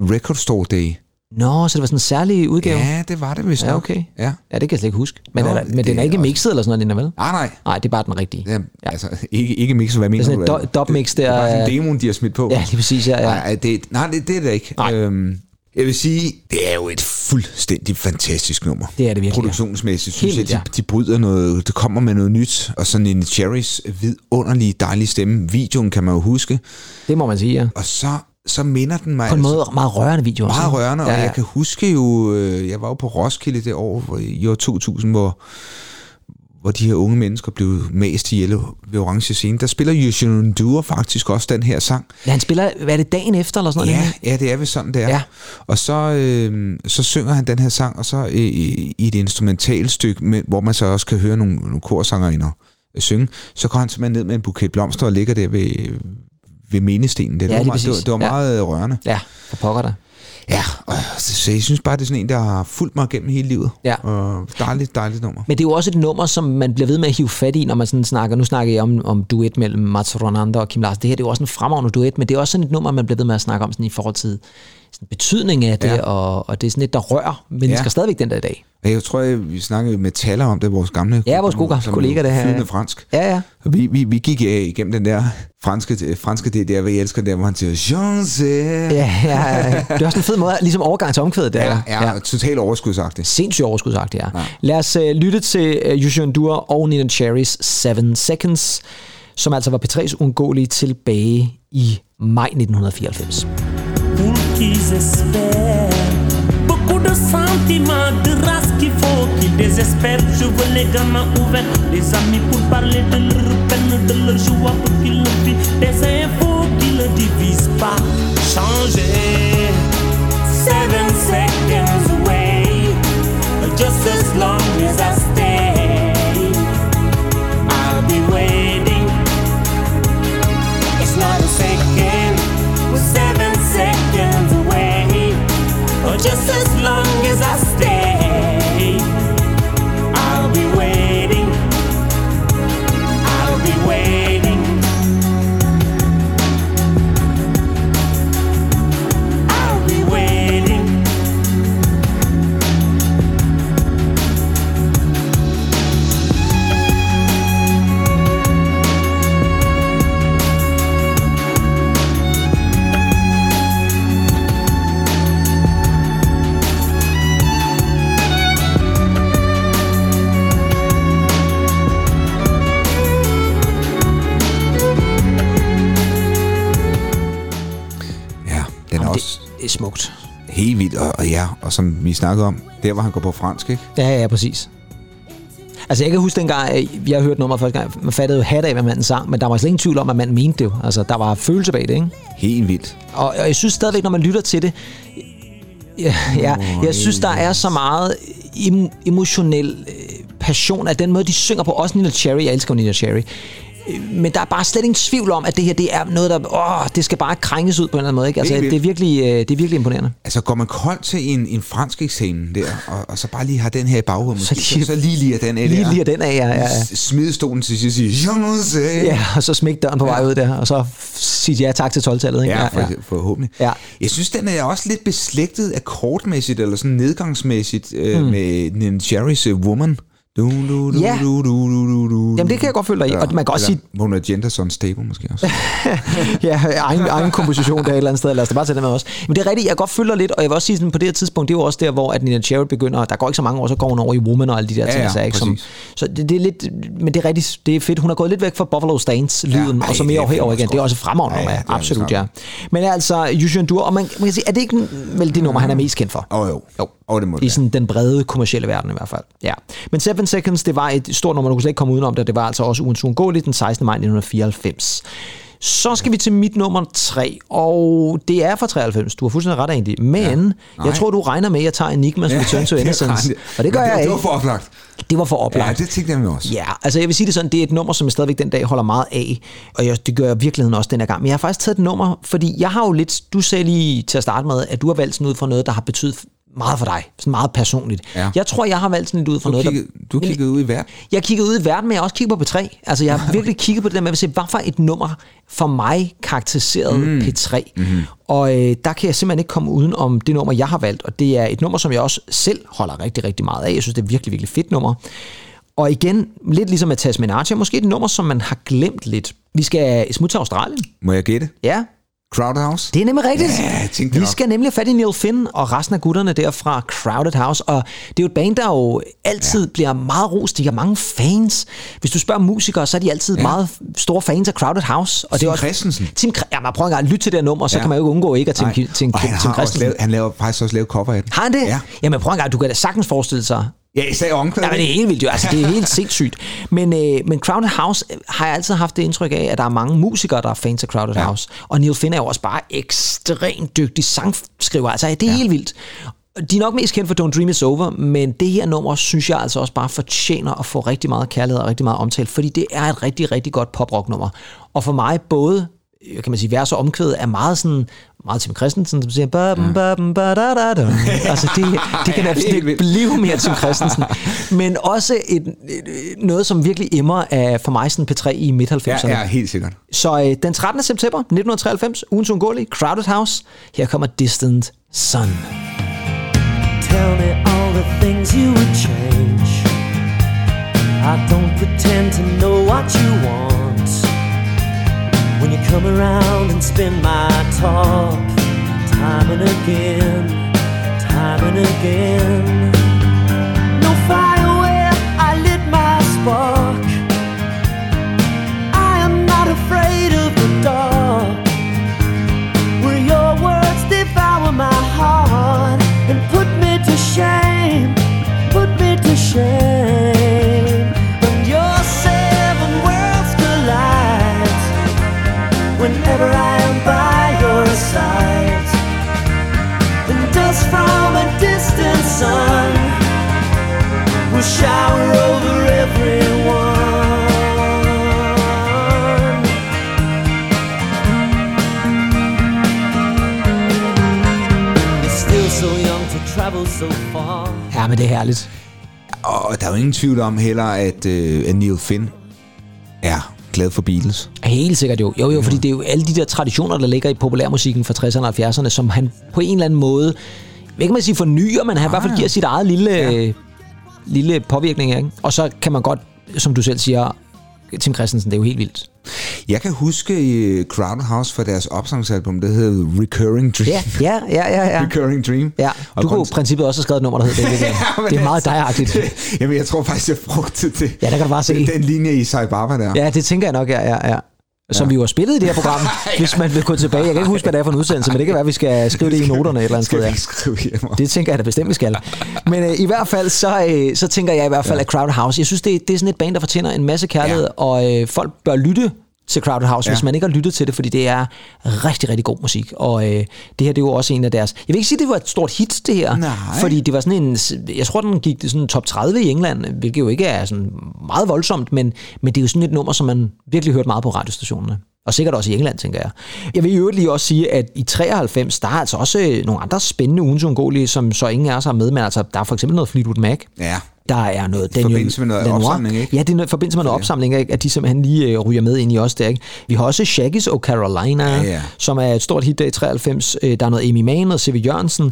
Record Store Day. Nå, så det var sådan en særlig udgave? Ja, det var det vist Ja, okay. Ja. Ja, det kan jeg slet ikke huske. Men, Nå, er der, men det den er er ikke også- mixet eller sådan noget, vel? Nej, nej. Nej, det er bare den rigtige. Ja, ja. Altså, ikke, ikke mixet, hvad Det mener er sådan du? et dub-mix Det er der. bare sådan en demoen, de har smidt på. Ja, lige præcis, ja. ja. Nej, det, nej det, det er det ikke. Nej. Øhm, jeg vil sige, det er jo et fuldstændig fantastisk nummer. Det er det virkelig. Produktionsmæssigt synes Helt jeg, de, de bryder noget, det kommer med noget nyt, og sådan en Cherries vidunderlige, dejlige stemme. Videoen kan man jo huske, Det må man sige, ja. og så, så minder den mig På en altså måde meget rørende video også. meget rørende, og ja, ja. jeg kan huske jo, øh, jeg var jo på Roskilde det år, hvor, i år 2000, hvor, hvor de her unge mennesker blev mast ihjel ved orange scene. Der spiller Yushin Dure faktisk også den her sang. Ja, han spiller, hvad er det, dagen efter eller sådan noget? Ja, ja, det er vel sådan, det er. Ja. Og så, øh, så synger han den her sang, og så i, i, i et instrumentalstykke, med, hvor man så også kan høre nogle, nogle korsangerinder øh, synge, så går han simpelthen ned med en buket blomster og ligger der ved, ved mindestenen. Det, Ja, var, lige meget, det, var, det var Ja. meget øh, rørende. Ja, for pokker der. Ja, og, så, så jeg synes bare, det er sådan en, der har fulgt mig gennem hele livet. Ja. Og dejligt, dejligt nummer. Men det er jo også et nummer, som man bliver ved med at hive fat i, når man sådan snakker. Nu snakker jeg om, om duet mellem Mats Ronander og Kim Larsen. Det her det er jo også en fremragende duet, men det er også sådan et nummer, man bliver ved med at snakke om sådan i forhold til sådan betydning af det, Ja. ja. og, og det er sådan et, der rører mennesker Ja. ja. stadigvæk den der i dag. Og Jeg tror, jeg, vi snakkede med Taler om det, vores gamle Ja, vores gode gamle kollega, det her. Fransk. Ja, ja. Og vi, vi, vi gik øh, igennem den der franske, franske det der, vi elsker der, hvor han siger, Jean Ja, ja, ja. Det er også en fed måde, ligesom overgang til omkvædet der. Ja, ja, ja. totalt overskudsagtigt. Sindssygt overskudsagtigt, ja. Ja. Lad os uh, lytte til uh, Yushin Dur og Nina Cherries 7 Seconds, som altså var P3's undgåelige tilbage i maj 1994. Beaucoup de sentiments, de race qu'il faut qu'ils désespèrent. Je veux les gamins ouverts, les amis pour parler de leur peine, de leur joie pour qu'ils le vivent. Des infos qui ne divisent pas. Changer. Seven seconds away, just as long as I også det, er smukt. helt vild, og, og ja, og som vi snakkede om, der hvor han går på fransk, ikke? Ja, ja, præcis. Altså, jeg kan huske dengang, at jeg hørte nummeret første gang, man fattede jo hat af, hvad manden sang, men der var slet ingen tvivl om, at manden mente det jo. Altså, der var følelse bag det, ikke? Helt vildt. Og, og jeg synes stadigvæk, når man lytter til det, ja, ja, jeg synes, der er så meget em- emotionel øh, passion af den måde, de synger på. Også Nina Cherry, jeg elsker Nina Cherry. Men der er bare slet ingen tvivl om, at det her det er noget, der åh, det skal bare krænges ud på en eller anden måde. Ikke? Altså, det, er virkelig, øh, det er virkelig imponerende. Altså går man koldt til en, en fransk eksamen der, og, og så bare lige har den her i baghovedet, Så lige- så, lige lige den af Lige lige den af, ja, ja, ja. S- Smide stolen til sidst og sige. Ja, og så smæk døren på vej ud der, og så sige ja tak til 12-tallet. Ikke? Ja, for, ja. forhåbentlig. Ja. Jeg synes, den er også lidt beslægtet akkordmæssigt, eller sådan nedgangsmæssigt, øh, med Nin Cherry's Woman. Du, du, du, Ja. du, du, du, du, du. Jamen, det kan jeg godt følge dig i. Og man kan også sige, Hun er Genderson Stable måske også. ja, egen, egen komposition der et eller andet sted. Lad os da bare tage det med også. Men det er rigtigt, jeg kan godt følge dig lidt, og jeg vil også sige, sådan, på det her tidspunkt, det er jo også der, hvor at Nina Cherry begynder, der går ikke så mange år, så går hun over i Woman og alle de der Ja, ting, ja, så, ikke? Som, så det, det, er lidt, men det er rigtigt, det er fedt. Hun er gået lidt væk fra Buffalo Stance-lyden, Ja, og så mere er over herover igen. Det er også fremragende, Ja, ja, ja, ja, absolut, ja. Men altså, Yushun Dur, og man, man kan sige, er det ikke vel det nummer, han er mest kendt for? Åh oh, jo. Jo. Og det må I sådan den brede kommercielle verden i hvert fald. Ja. Men Seven Seconds, det var et stort nummer, du kunne slet ikke komme udenom det. Det var altså også ugens uundgåeligt den 16. maj 1994. Så skal vi til mit nummer 3, og det er fra 93. Du har fuldstændig ret egentlig. Men ja. jeg tror, du regner med, at jeg tager Enigmas ja, Return to det Innocence. Og det gør Men jeg det, ikke. Det var for oplagt. Det var for Ja, oplagt. det tænkte jeg mig også. Ja, altså jeg vil sige det sådan, det er et nummer, som jeg stadigvæk den dag holder meget af, og jeg, det gør jeg virkeligheden også den her gang. Men jeg har faktisk taget et nummer, fordi jeg har jo lidt, du sagde lige til at starte med, at du har valgt sådan ud fra noget, der har betydet meget for dig, sådan meget personligt. Ja. Jeg tror, jeg har valgt sådan lidt ud fra Du noget, kiggede, du Men- kiggede ud i verden. jeg kiggede ud i verden, men jeg har også kigget på P3. Altså, jeg har virkelig kigget på det der med at se, hvad for et nummer for mig karakteriserede mm. P3. Mm-hmm. Og øh, der kan jeg simpelthen ikke komme uden om det nummer, jeg har valgt. Og det er et nummer, som jeg også selv holder rigtig, rigtig meget af. Jeg synes, det er virkelig, virkelig fedt nummer. Og igen, lidt ligesom med Tasman Archer, måske et nummer, som man har glemt lidt. Vi skal smutte til Australien. Må jeg gætte? Ja, Crowdhouse? det er nemlig rigtigt. Ja, Vi nok. skal nemlig fat i Neil Finn og resten af gutterne der fra Crowded House. Og det er jo et band, der jo altid ja. bliver meget rost. De har mange fans. Hvis du spørger musikere, så er de altid ja. meget store fans af Crowded House. Og Tim det er også, Christensen. Tim, ja, man prøver at lytte til det her nummer, så Ja. kan man jo ikke undgå ikke at. Tim, Tim har også Christensen. lavet, han laver faktisk også lavet cover af den. Har han det? Ja. Jamen prøv engang, du kan da sagtens forestille sig, Ja, især omkvædet. Ja, men det er helt vildt jo. Altså, det er helt sindssygt. Men, øh, men Crowded House øh, har jeg altid haft det indtryk af, at der er mange musikere, der er fans af Crowded Ja. House. Og Neil Finn er jo også bare ekstremt dygtig sangskriver. Altså, det er ja. helt vildt. De er nok mest kendt for Don't Dream It's Over, men det her nummer, synes jeg altså også bare fortjener at få rigtig meget kærlighed og rigtig meget omtale, fordi det er et rigtig, rigtig godt pop-rock-nummer. Og for mig både kan man sige, vers og omkvædet er meget sådan, meget Tim Christensen, som siger, babum, babum, badadada. altså det, det kan helt ikke blive mere Tim Christensen. Men også et, et, noget, som virkelig emmer af for mig sådan P3 i midt-90'erne. Ja, ja, helt sikkert. Så øh, den 13. september 1993, ugens ungåelige, Crowded House. Her kommer Distant Sun. Tell me all the things you would change. I don't pretend to know what you want. When you come around and spin my top, time and again, time and again. No fire where I lit my spark. I am not afraid of the dark. Will shower over everyone. You're still so young to travel so far. Ja, men det er herligt. Og der er jo ingen tvivl om heller, at, øh, at Neil Finn er glad for Beatles. Helt sikkert jo. Jo, jo, fordi det er jo alle de der traditioner, der ligger i populærmusikken fra 60'erne og 70'erne, som han på en eller anden måde, hvad kan man sige, fornyer, men han i hvert fald giver sit eget lille, ja. Lille påvirkning. Ikke? Og så kan man godt, som du selv siger, Tim Christensen, det er jo helt vildt. Jeg kan huske i Crowded House fra deres opsangsalbum, der hedder Recurring Dream. Ja, ja, ja, ja. ja. Recurring Dream. Ja, Og du kunne i princippet også have skrevet et nummer, der hedder det. Ja, det er meget dig-agtigt. Jamen, jeg tror faktisk, jeg brugte det. Ja, der kan du bare se. Den, den linje i Sai Baba der. Ja, det tænker jeg nok, ja, ja, ja. Som ja. vi jo har spillet i det her program, hvis man vil gå tilbage. Jeg kan ikke huske, hvad det er for en udsendelse, men det kan være, at vi skal skrive det i noterne et eller andet sted. Ja. skrive? Det tænker jeg da bestemt, vi skal. Men øh, i hvert fald, så, øh, så tænker jeg i hvert fald, at Crowd House, jeg synes, det, det er sådan et band, der fortjener en masse kærlighed, ja. og øh, folk bør lytte til Crowded House, ja. Hvis man ikke har lyttet til det, fordi det er rigtig, rigtig god musik. Og øh, det her, det er jo også en af deres... Jeg vil ikke sige, det var et stort hit, det her. Nej. Fordi det var sådan en... Jeg tror, den gik til sådan top 30 i England, hvilket jo ikke er sådan meget voldsomt, men, men det er jo sådan et nummer, som man virkelig hørte meget på radiostationerne. Og sikkert også i England, tænker jeg. Jeg vil i øvrigt lige også sige, at i 93, der er altså også øh, nogle andre spændende ugens som så ingen af os har med, men altså, der er for eksempel noget Fleetwood Mac. Ja. Der er noget I forbindelse med noget Lanois. opsamling, ikke? Ja, det er forbindelse med noget opsamling, ikke? at de simpelthen lige øh, ryger med ind i os der. Ikke? Vi har også Shaggy's O Carolina, Ja, ja. som er et stort hit der i 93. Øh, Der er noget Amy Mann og C.V. Jørgensen,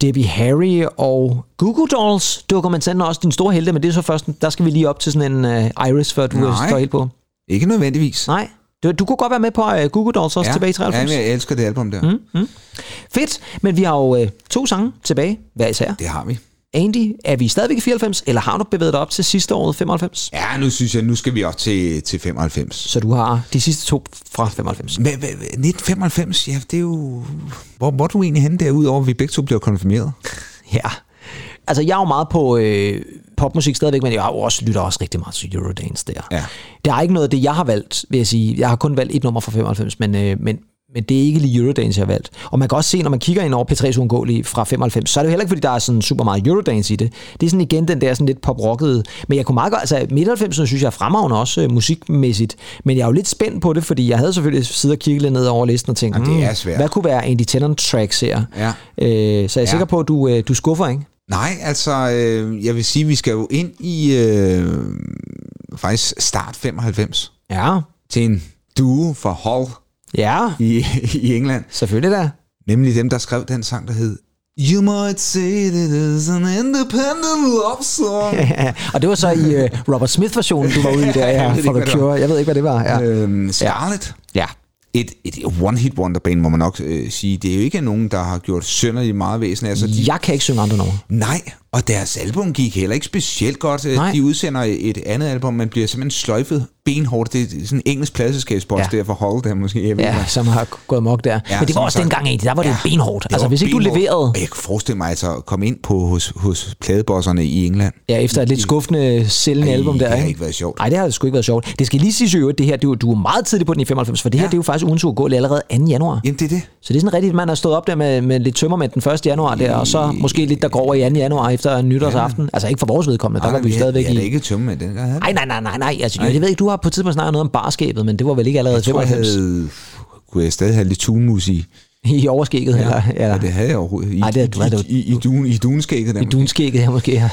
Debbie Harry og Goo Goo Dolls dukker man sender også din store helte, men det er så først, der skal vi lige op til sådan en uh, Iris, før du øh, Nej. står helt på. Ikke nødvendigvis. Nej, du, du kunne godt være med på uh, Goo Goo Dolls også ja. tilbage i 93. Ja, jeg elsker det album der. Mm. Fedt, men vi har jo uh, to sange tilbage, hver især. Det har vi. Andy, er vi stadigvæk i 94, eller har du bevæget dig op til sidste året 95? Ja, nu synes jeg, nu skal vi også til, til 95. Så du har de sidste to fra 95. Men, men, 1995, ja, det er jo... Hvor, hvor er du egentlig henne der, udover at vi begge to bliver konfirmeret? Ja. Altså, jeg er jo meget på øh, popmusik stadigvæk, men jeg har jo også, lytter også rigtig meget til Eurodance der. Ja. Det er ikke noget af det, jeg har valgt, vil jeg sige. Jeg har kun valgt et nummer fra 95, men, øh, men, men det er ikke lige Eurodance, jeg har valgt. Og man kan også se, når man kigger ind over P3's uundgåelige fra 95, så er det jo heller ikke, fordi der er sådan super meget Eurodance i det. Det er sådan igen den der sådan lidt pop-rockede. Men jeg kunne meget godt, altså midt 90 synes jeg er fremragende også øh, musikmæssigt. Men jeg er jo lidt spændt på det, fordi jeg havde selvfølgelig siddet og kigget lidt ned over listen og tænkt, Jamen, det er "Hmm, svært." hvad kunne være Andy Tennant tracks her? Ja. Øh, så jeg er Ja. sikker på, at du, øh, du skuffer, ikke? Nej, altså, øh, jeg vil sige, vi skal jo ind i øh, faktisk start 95 Ja, til en duo fra Hull ja, i, i England. selvfølgelig da. Nemlig dem, der skrev den sang, der hed You might say that is an independent love song. og det var så i uh, Robert Smith-versionen, du var ude i der, ja, hvad The. Cure. Jeg ved ikke, hvad det var. Ja. Øhm, Scarlett. ja. Et, et one-hit wonder-band, må man nok øh, sige. Det er jo ikke nogen, der har gjort sønderligt meget væsen af sig. De, Jeg kan ikke synge andre numre. Nej, og deres album gik heller ikke specielt godt. Øh, Nej. De udsender et andet album, man bliver simpelthen sløjfet benhårdt. Det er sådan en engelsk pladselskabsboks Ja. der for Hull, der måske. Jeg ved Ja, ikke, som har gået mok der. Ja, Men det var også sagt. dengang, egentlig. Der var det Ja, benhårdt. det Altså, hvis ikke du benhårdt. leverede Og jeg kunne forestille mig altså at komme ind på hos, hos pladebosserne i England. ja, efter et lidt skuffende, sælgende album der, det har ikke? været sjovt. Nej, det har sgu ikke været sjovt. Det skal lige sige øvrigt, det her, du, du er meget tidligt på den i 95, for det her, Ja. det er jo faktisk ugen gå allerede 2. januar. Jamen, det er det. Så det er sådan rigtigt, at man har stået op der med, med lidt tømmermænd den 1. januar der, og så måske lidt, der går over i 2. januar efter nytårsaften. Altså ikke for vores vedkommende, der var vi stadigvæk Jeg er i... ikke tømme med den gang. Nej, nej, nej, nej, nej. Altså, jeg ved ikke, du har på et tidspunkt snakket noget om barskabet, men det var vel ikke allerede Jeg tror, jeg 95 havde, kunne jeg stadig have lidt tunmus i. i overskægget? Ja, eller, Ja, det havde jeg overhovedet. I, Nej, det- i, det i, i, i, dun, i dunskægget. Der. I dunskægget her måske.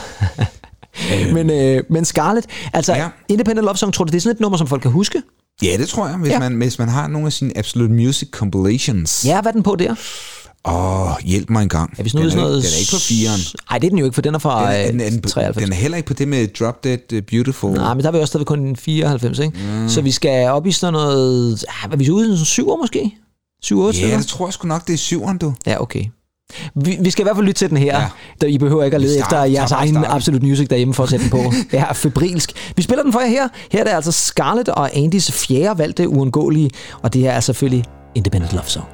men, øh, men Scarlett, altså ja. Ja. Independent Love Song, tror du, det er sådan et nummer, som folk kan huske? Ja, det tror jeg, hvis, Ja. ja. man, hvis man har nogle af sine Absolute Music compilations. Ja, hvad er den på der? Åh, hjælp mig en gang. Er vi sådan den, noget, sådan er, noget... ikke- den er ikke på firen. Nej, det er den jo ikke, for den er fra Den er, den, er, øh, den, 93. den er heller ikke på det med Drop Dead uh, Beautiful. Nej, men der er vi også stadig kun 94, ikke? Mm. Så vi skal op i sådan noget... Ah, er vi så ude i sådan 7 år måske? 7-8 ja, stykker? det tror jeg sgu nok, det er syveren, du. Ja, okay. Vi, vi skal i hvert fald lytte til den her. Ja. Ja. Der, I behøver ikke at lede starter- efter jeres egen. Absolute Music derhjemme for at sætte den på. Ja, febrilsk. Vi spiller den for jer her. Her er det altså Scarlett og Andys fjerde valgte uundgåelige, og det her er selvfølgelig Independent Love Song.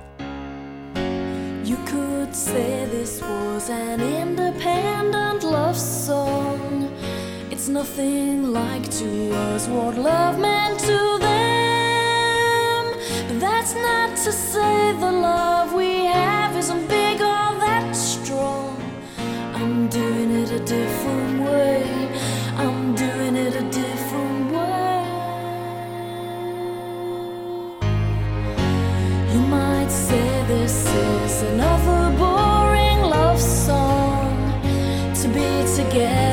Say this was an independent love song. It's nothing like to us what love meant to them. But that's not to say the love we have isn't big or that strong. I'm doing it a different way. I'm doing it a different way. You might say this is another be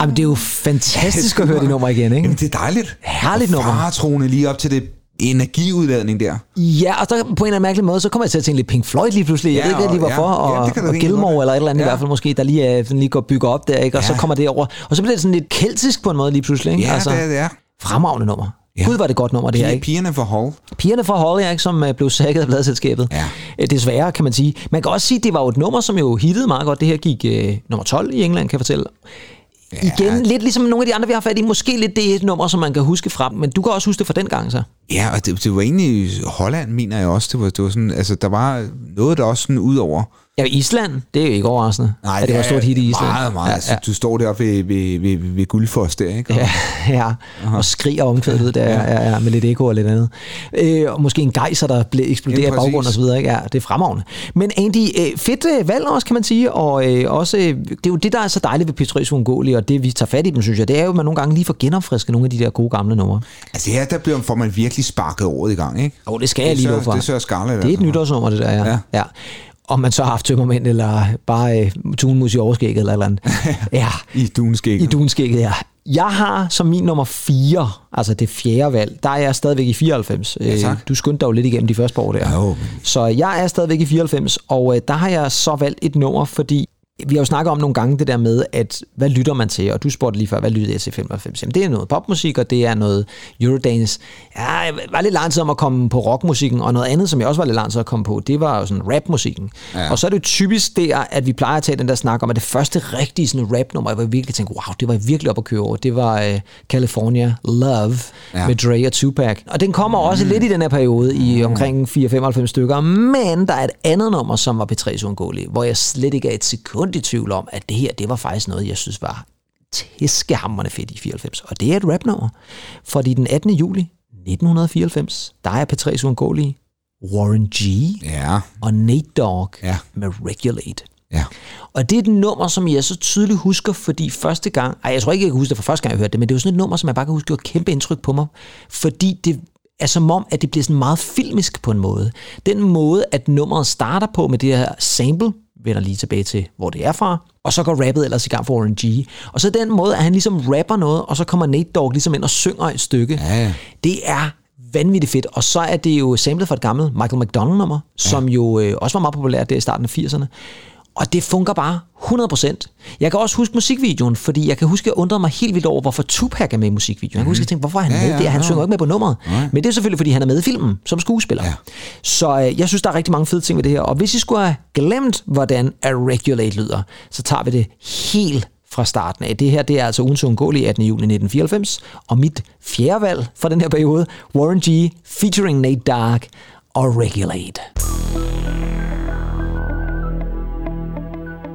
Jamen, det er jo fantastisk at høre det nummer igen, ikke? Jamen, det er dejligt. Herligt Og nummer. Faretroende lige op til det energiudladning der. Ja, og så på en eller anden mærkelig måde, så kommer jeg til at tænke lidt Pink Floyd lige pludselig. Jeg Ja, ved ikke lige og- hvorfor. ja, ja, og, og Gilmore eller et eller andet Ja. i hvert fald måske, der lige, er, sådan lige går bygger op der, ikke? Og så Ja. kommer det over. Og så bliver det sådan lidt keltisk på en måde lige pludselig, ikke? Ja, det er det er. Fremragende nummer. Ja. Gud, var det godt nummer, det her, ikke? Pigerne for Hall. Pigerne fra Holly, ikke, som øh, blev sækket af pladselskabet. Ja. Øh, Desværre, kan man sige. Man kan også sige, at det var jo et nummer, som jo hittede meget godt. Det her gik øh, nummer 12 i England, kan jeg fortælle. Ja. Igen, lidt ligesom nogle af de andre, vi har fat i. Måske lidt det er et nummer, som man kan huske frem. Men du kan også huske det fra den gang, så. Ja, og det, det var egentlig Holland, mener jeg også. Det var, det var sådan, altså, der var noget, der også sådan ud over. Ja, Island, det er jo ikke overraskende, at det var et stort hit i Island. Meget, meget. Ja, Altså, ja. Du står deroppe ved, ved, ved, ved Guldfors der, ikke? Og- Ja, ja. og skriger omkvædet der, ja. Ja, med lidt ekko og lidt andet. Øh, og måske en gejser, der blev eksploderer Ja, i baggrunden præcis. og så videre. Ikke? Ja, det er fremragende. Men Andy, øh, fedt øh, valg også, kan man sige. Og øh, også, øh, det er jo det, der er så dejligt ved P3's Uundgåelige, og det vi tager fat i dem, synes jeg, det er jo, at man nogle gange lige får genopfrisket nogle af de der gode gamle numre. Altså her, der bliver, får man virkelig sparket året i gang, ikke? Og det skal Det jeg lige er love så- for. det er Scarlett, Det er et altså. nytårsnummer, det der, ja. ja. Ja. Om man så har haft tømmermænd, eller bare øh, tunmus i overskægget, eller eller andet. ja. I dunskægget. I dunskægget, ja. Jeg har som min nummer 4, altså det fjerde valg, der er jeg stadigvæk i 94. Ja, tak. Øh, Du skyndte dig jo lidt igennem de første år der. Jo, Så jeg er stadigvæk i 94, og øh, der har jeg så valgt et nummer, fordi vi har jo snakket om nogle gange det der med, at hvad lytter man til? Og du spurgte lige før, hvad lyttede jeg til i 95? Jamen, det er noget popmusik, og det er noget Eurodance. Ja, jeg var lidt lang tid om at komme på rockmusikken, og noget andet, som jeg også var lidt lang tid at komme på, det var jo sådan rapmusikken. Ja. Og så er det jo typisk der, at vi plejer at tage den der snak om, at det første rigtige sådan rapnummer, jeg var virkelig tænkte, wow, det var jeg virkelig op at køre over. Det var uh, California Love ja. Med Dre og Tupac. Og den kommer også lidt i den her periode, i omkring 4-95 stykker, men der er et andet nummer, som var P3's uundgåelige, hvor jeg slet ikke er et sekund i tvivl om, at det her, det var faktisk noget, jeg synes var tæskehammerende fedt i 94. Og det er et rapnummer. Fordi den 18. juli 1994, der er P3's uundgåelige Warren G. Ja, og Nate Dogg Ja. med Regulate. ja. Og det er et nummer, som jeg så tydeligt husker, fordi første gang, ej, jeg tror ikke, jeg kan huske det fra første gang, jeg hørte det, men det er jo sådan et nummer, som jeg bare kan huske, gjorde kæmpe indtryk på mig, fordi det er som om, at det bliver sådan meget filmisk på en måde. Den måde, at nummeret starter på med det her sample, vender lige tilbage til, hvor det er fra, og så går rappet ellers i gang for Warren G. Og så den måde, at han ligesom rapper noget, og så kommer Nate Dogg ligesom ind og synger et stykke. Ja, ja. Det er vanvittigt fedt. Og så er det jo samlet fra et gammelt Michael McDonald-nummer, ja. som jo øh, også var meget populært der i starten af 80'erne. Og det fungerer bare 100%. Jeg kan også huske musikvideoen, fordi jeg kan huske, at jeg undrede mig helt vildt over, hvorfor Tupac er med i musikvideoen. Jeg kan huske, at jeg tænkte, hvorfor er han Ja, med ja, der? Han ja. synger ikke med på nummeret. Men det er selvfølgelig, fordi han er med i filmen som skuespiller. Ja. Så øh, jeg synes, der er rigtig mange fede ting ved det her. Og hvis I skulle have glemt, hvordan A Regulate lyder, så tager vi det helt fra starten af. Det her det er altså ugens uundgåelige 18. juli 1994, og mit fjerde valg fra den her periode, Warren G. featuring Nate Dogg og Regulate.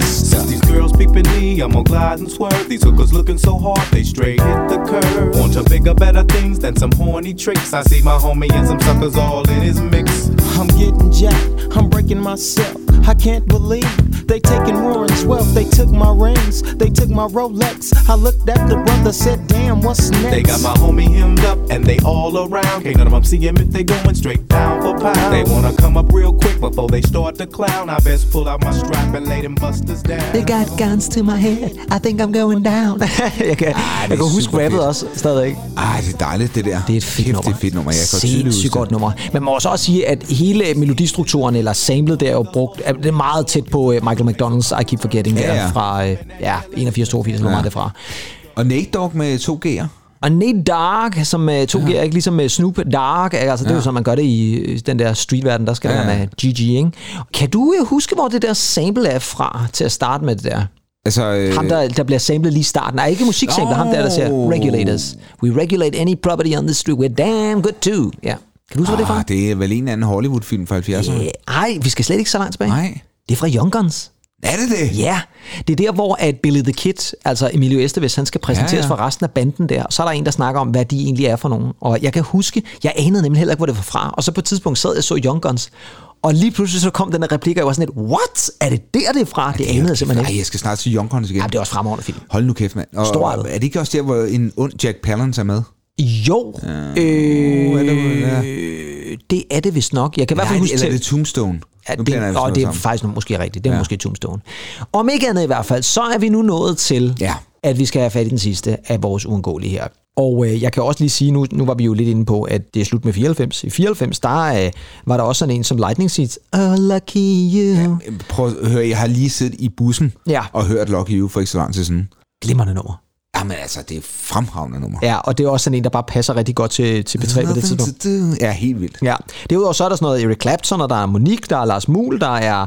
Since these girls peeping me, I'm gonna glide and swerve. These hookers looking so hard, they straight hit the curve. Want to bigger, better things than some horny tricks. I see my homie and some suckers all in his mix. I'm getting jacked, I'm breaking myself. I can't believe they taking Warren's wealth. They took my rings, they took my Rolex. I looked at the brother, said, damn, what's next? They got my homie hemmed up and they all around. Can't none of them see him if they going straight pound for pound. They wanna come up real quick before they start to clown. I best pull out my strap and lay them busters down. They got guns to my head, I think I'm going down. jeg kan, jeg kan huske rappet også stadigvæk. Ej, det er dejligt, det der. Det er et fedt Kæft, nummer. det er et fedt nummer. Jeg kan Sindssygt godt nummer. Man må også også sige, at hele melodistrukturen, eller samlet, der er jo brugt, er- det er meget tæt på øh, Michael McDonald's I Keep Forgetting Ja, der ja. fra øh, ja, 81-82, ja. Ja. det fra. Og Nate Dogg med to G'er. Og Nate Dark, som uh, tog ja. ikke ligesom med Snoop Dark, altså det er jo Ja. sådan, man gør det i øh, den der streetverden, der skal Ja, ja, ja. være med GG, ikke? Kan du uh, huske, hvor det der sample er fra til at starte med det der? Altså, øh, Ham, der, der bliver samlet lige i starten. Nej, ikke musiksample, ham der, der siger, regulators. We regulate any property on the street. We're damn good too. Ja. Kan du huske, hvor det er fra? ah, det er vel en anden Hollywood-film fra 70'erne. Yeah. Ej, vi skal slet ikke så langt tilbage. Nej. Det er fra Young Guns. Er det det? Ja, det er der, hvor at Billy the Kid, altså Emilio Estevez, han skal præsenteres Ja, ja, ja. ja. for resten af banden der. Og så er der en, der snakker om, hvad de egentlig er for nogen. Og jeg kan huske, jeg anede nemlig heller ikke, hvor det var fra. Og så på et tidspunkt sad jeg og så Young Guns. Og lige pludselig så kom den her replik, og jeg var sådan lidt, what? Er det der, det er fra? Det anede jeg simpelthen ikke. jeg skal snart se Young Guns igen. Ja, det er også fremragende film. Hold nu kæft, mand. Og er det ikke også der, hvor en ond Jack Palance er med? Jo, Uh, er det, ja. øh, det er det vist nok. Jeg kan i hvert Nej, fald huske eller er til... det Tombstone? Ja, det, jeg og det er sammen. faktisk måske rigtigt. Det er ja. måske Tombstone. Om ikke andet i hvert fald, så er vi nu nået til, Ja. at vi skal have fat i den sidste af vores uundgåelige her. Og øh, jeg kan også lige sige, nu, nu var vi jo lidt inde på, at det er slut med 94. I 94, der øh, var der også sådan en som Lightning Seeds. Oh, lucky you. Ja. Prøv at høre, jeg har lige siddet i bussen Ja. og hørt Lucky You for ikke så lang tid siden. Glimrende nummer. Jamen altså, det er fremragende nummer. Ja, og det er også sådan en, der bare passer rigtig godt til, til P3 på det tidspunkt. Ja, helt vildt. Ja. Derudover så er der sådan noget Eric Clapton, og der er Monique, der er Lars Muhl, der er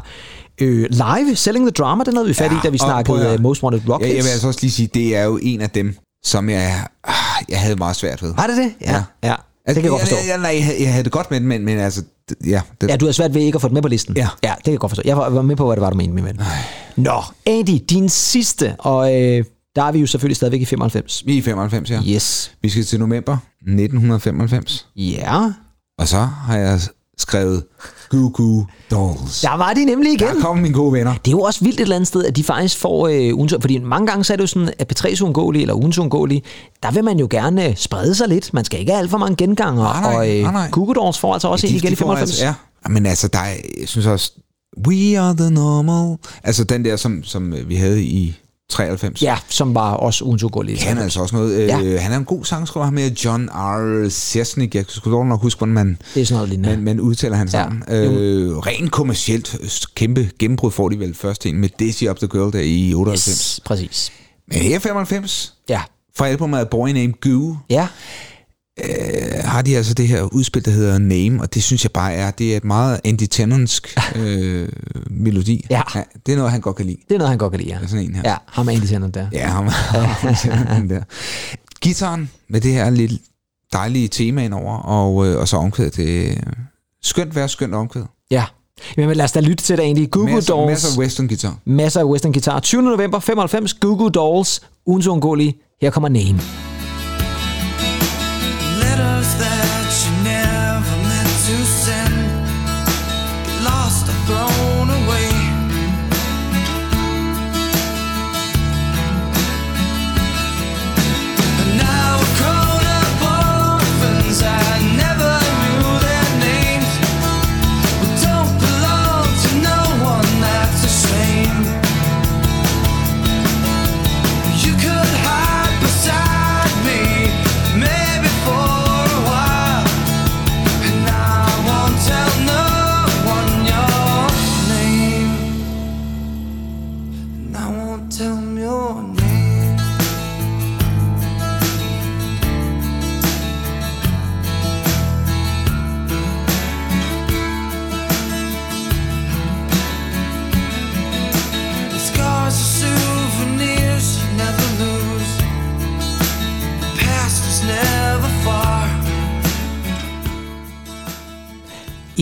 øh, live Selling the Drama, det er noget, vi fat i, da vi snakkede uh, Most Wanted Rock Ja, jeg vil altså også lige sige, det er jo en af dem, som jeg, ah, jeg havde meget svært ved. Var det det? Ja. Ja. ja. ja. Det kan jeg godt forstå. Jeg, jeg, nej, jeg, havde- jeg havde det godt med den, men, men altså, det- ja. Det, Ja, du har svært ved ikke at få den med på listen. Ja. ja det kan jeg godt forstå. Jeg var, var med på, hvad det var, du mente, min ven. Nå, Andy, din sidste, og øh, der er vi jo selvfølgelig stadigvæk i 95. Vi er i 95, ja. Yes. Vi skal til november 1995. Ja. Og så har jeg skrevet Goo Goo Dolls. Der var de nemlig igen. Der kom mine gode venner. Det er jo også vildt et eller andet sted, at de faktisk får øh, ugens, fordi mange gange så er det jo sådan, at P3's uundgåelige eller ugens uundgåelige, der vil man jo gerne øh, sprede sig lidt. Man skal ikke have alt for mange genganger, Nej, nej, og øh, nej, nej. Google Dolls får altså også en igen i får 95. Altså, ja. Men altså, der er, jeg synes også, We are the normal. Altså den der, som, som øh, vi havde i 93. Ja, som var også ugens uundgåelige. Kan altså også noget. Ja. Ja. Øh, han er en god sangskriver, med John R. Sesnick. Jeg skulle dog nok huske, hvordan man, Det er sådan noget lignende. man, man udtaler hans Ja. navn. Øh, rent kommercielt øh, kæmpe gennembrud får de vel først en med Daisy Up the Girl der i 98. Yes, præcis. Men her 95, Ja. fra albumet Boy Named Goo, Ja, øh, har de altså det her udspil, der hedder Name, og det synes jeg bare er, det er et meget Andy Tennantsk øh, melodi. Ja. Det er noget, han godt kan lide. det er noget, han godt kan lide. Ja, Det er sådan en her. ja ham er Andy Tennant der. Ja, ham, ham der. Gitaren med det her lidt dejlige tema indover, og, øh, og så omkvædet det øh, skønt vær, skønt omkvæd. Ja. Men lad os da lytte til det egentlig. Google Masser, Dolls. masser af western guitar. Masser af western guitar. 20. november 95. Google Dolls. Ugens uundgåelige. Her kommer Name.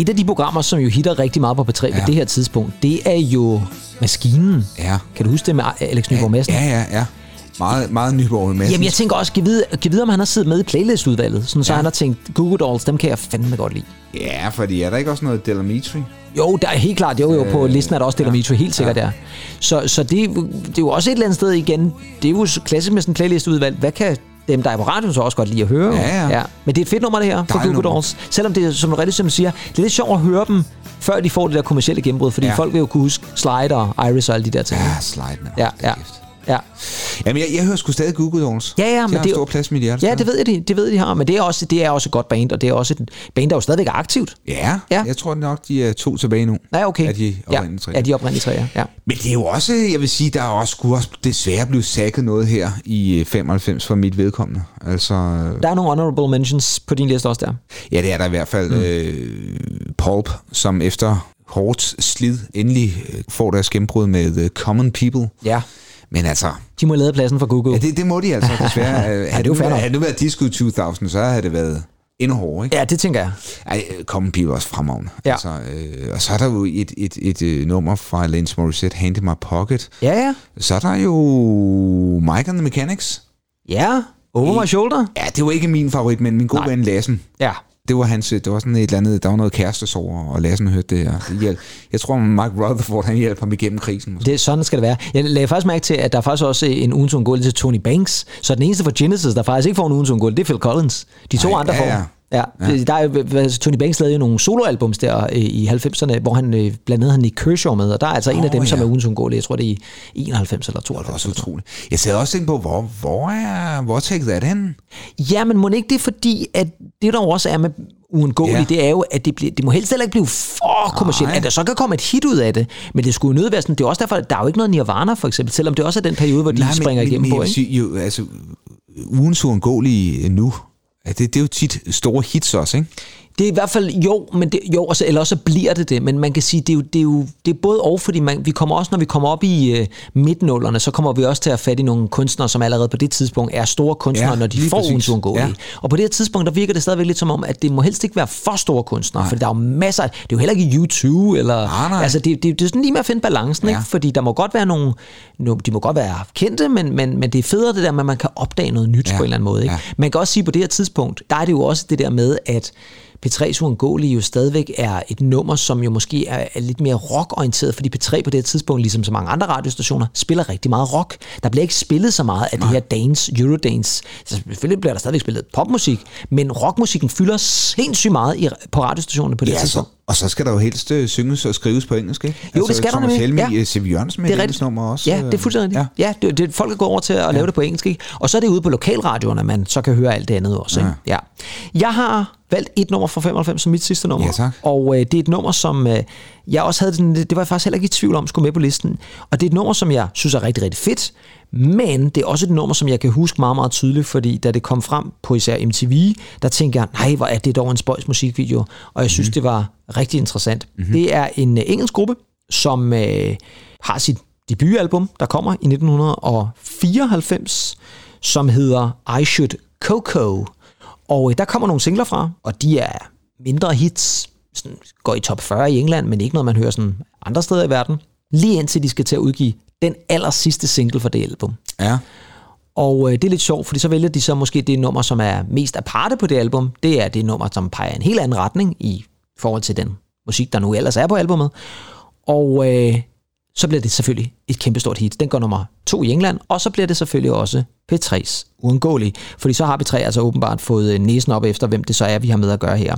Et af de programmer, som jo hitter rigtig meget på P3 ja. Ja. på det her tidspunkt, det er jo Maskinen. Ja. Kan du huske det med Alex Nyborg Madsen? Ja, ja, ja. Meget, meget Nyborg med. Jamen, jeg tænker også, kan vide, kan vide, om han har siddet med i playlistudvalget, sådan, så Ja. han har tænkt, Google Dolls, dem kan jeg fandme godt lide. Ja, fordi er der ikke også noget Delamitri? Jo, der er helt klart, jo, jo, på Øh, listen er der også Delamitri, helt sikkert ja. der. Så, så det, er jo- det er jo også et eller andet sted igen, det er jo klassisk med sådan en playlistudvalg, hvad kan dem, der er på radioen, så også godt lide at høre? Ja, ja. Men det er et fedt nummer, det her, for Dejligt Google. Dolls. Selvom det, som rigtig som siger, det er lidt sjovt at høre dem, før de får det der kommercielle gennembrud, fordi Ja. folk vil jo kunne huske Slide og Iris og alle de der ting. Ja, slide, man. ja. ja. Ja. Jamen, jeg, jeg hører sgu stadig Google Dolls. Ja, ja, de men har det stor plads i mit hjerte. Ja, det ved jeg, de, det ved jeg, de har, men det er, også, det er også, et godt band, og det er også et band, der jo stadigvæk er aktivt. Ja, Ja. jeg tror nok, de er to tilbage nu. Ja, okay. Er de ja, oprindelige tre? er de oprindelige tre, ja. ja. Men det er jo også, jeg vil sige, der er også, skulle også desværre blevet sækket noget her i øh, 95 for mit vedkommende. Altså, Der er nogle honorable mentions på din liste også der. ja, det er der i hvert fald. Mm. Øh, Pulp, som efter hårdt slid endelig øh, får deres gennembrud med The Common People. Ja. Men altså, De må lade pladsen for Google. ja, det, det må de altså desværre. ja, det er jo nok. Havde det været Disco 2000, så havde det været endnu hårdere, ikke? Ja, det tænker jeg. Ej, Common People også fremragende. Ja. Altså, øh, og så er der jo et, et, et, et nummer fra Lance Morissette, Hand in My Pocket. Ja, ja. Så er der jo Mike and the Mechanics. Ja, over my shoulder. Ja, det var ikke min favorit, men min gode Nej. ven Lassen. Ja. Det var hans, det var sådan et eller andet, der var noget kærestesorg, og Lassen hørte det. Og det. Jeg tror, Mark Rutherford, han hjalp ham igennem krisen. måske. Det, er sådan skal det være. Jeg lagde faktisk mærke til, at der er faktisk også en ugens til Tony Banks. Så den eneste for Genesis, der faktisk ikke får en ugens det er Phil Collins. De to Nej, andre ja, får. ja. Ja, ja. Der er, Tony Banks lavede jo nogle soloalbums der øh, i 90'erne, hvor han øh, blandt andet havde Nick Kershaw med, og der er altså en af dem, som ja. er ugens undgåelse. Jeg tror, det er i 91 eller Det var 92. også utroligt. Jeg sad også og tænkte på, hvor, hvor er Take That henne? Ja, men må ikke det er fordi, at det der også er med uundgåeligt, Ja. det er jo, at det, bliver, det må helst heller ikke blive for kommercielt. Nej. At der så kan komme et hit ud af det, men det skulle jo nødt være sådan, det er også derfor, at der er jo ikke noget Nirvana for eksempel, selvom det også er den periode, hvor de Nej, springer igennem men, på, ikke? jo, altså, ugens uundgåelige nu, ja, det, det er jo tit store hits også, ikke? Det er i hvert fald, jo, men det, jo også, eller også så bliver det det, men man kan sige, det er jo, det er jo det er både og, fordi man, vi kommer også, når vi kommer op i øh, midtnullerne, så kommer vi også til at have fat i nogle kunstnere, som allerede på det tidspunkt er store kunstnere, Ja, når de får ugens uundgåelige. Ja. Og på det her tidspunkt, der virker det stadigvæk lidt som om, at det må helst ikke være for store kunstnere, for der er jo masser, af- det er jo heller ikke U2, eller, Nej, nej. altså det, det, det er sådan lige med at finde balancen, Ja. ikke? fordi der må godt være nogle, nogle, de må godt være kendte, men, men, men det er federe det der med, at man kan opdage noget nyt Ja. på en eller anden måde. Ikke? Ja. Man kan også sige, på det her tidspunkt, der er det jo også det der med, at P3's Uundgåelige jo stadigvæk er et nummer, som jo måske er, er lidt mere rockorienteret, fordi P3 på det tidspunkt, ligesom så mange andre radiostationer, spiller rigtig meget rock. Der bliver ikke spillet så meget af det her dance, eurodance. Så selvfølgelig bliver der stadigvæk spillet popmusik, men rockmusikken fylder sindssygt meget i, på radiostationerne på det Ja, så, tidspunkt. og så skal der jo helst øh, synges og skrives på engelsk, ikke? Altså, Jo, det skal der Thomas nemlig. Helmi, Ja. ja. Siv Jørgensen med Det et er engelsk nummer også. Ja, det er fuldstændig Ja. Ja, det, det, folk går over til at lave det på engelsk, ikke? Og så er det ude på lokalradioerne, man så kan høre alt det andet også. Ikke? Ja. Jeg har valgt et nummer fra 95 som mit sidste nummer. Ja, tak. Og øh, det er et nummer, som øh, jeg også havde, den, det var jeg faktisk heller ikke i tvivl om, skulle med på listen. Og det er et nummer, som jeg synes er rigtig, rigtig fedt. Men det er også et nummer, som jeg kan huske meget, meget tydeligt, fordi da det kom frem på især MTV, der tænkte jeg, nej, hvor er det dog en spøjs musikvideo. Og jeg synes, mm-hmm. det var rigtig interessant. Mm-hmm. Det er en øh, engelsk gruppe, som øh, har sit debutalbum, der kommer i 1994, som hedder I Should Coco. Og øh, der kommer nogle singler fra, og de er mindre hits, sådan, går i top 40 i England, men ikke noget, man hører sådan andre steder i verden. Lige indtil de skal til at udgive den aller sidste single for det album. Ja. Og øh, det er lidt sjovt, fordi så vælger de så måske det nummer, som er mest aparte på det album. Det er det nummer, som peger en helt anden retning i forhold til den musik, der nu ellers er på albummet. Og øh, så bliver det selvfølgelig et kæmpestort hit. Den går nummer to i England, og så bliver det selvfølgelig også P3's uundgåelige. Fordi så har P3 altså åbenbart fået øh, næsen op efter, hvem det så er, vi har med at gøre her.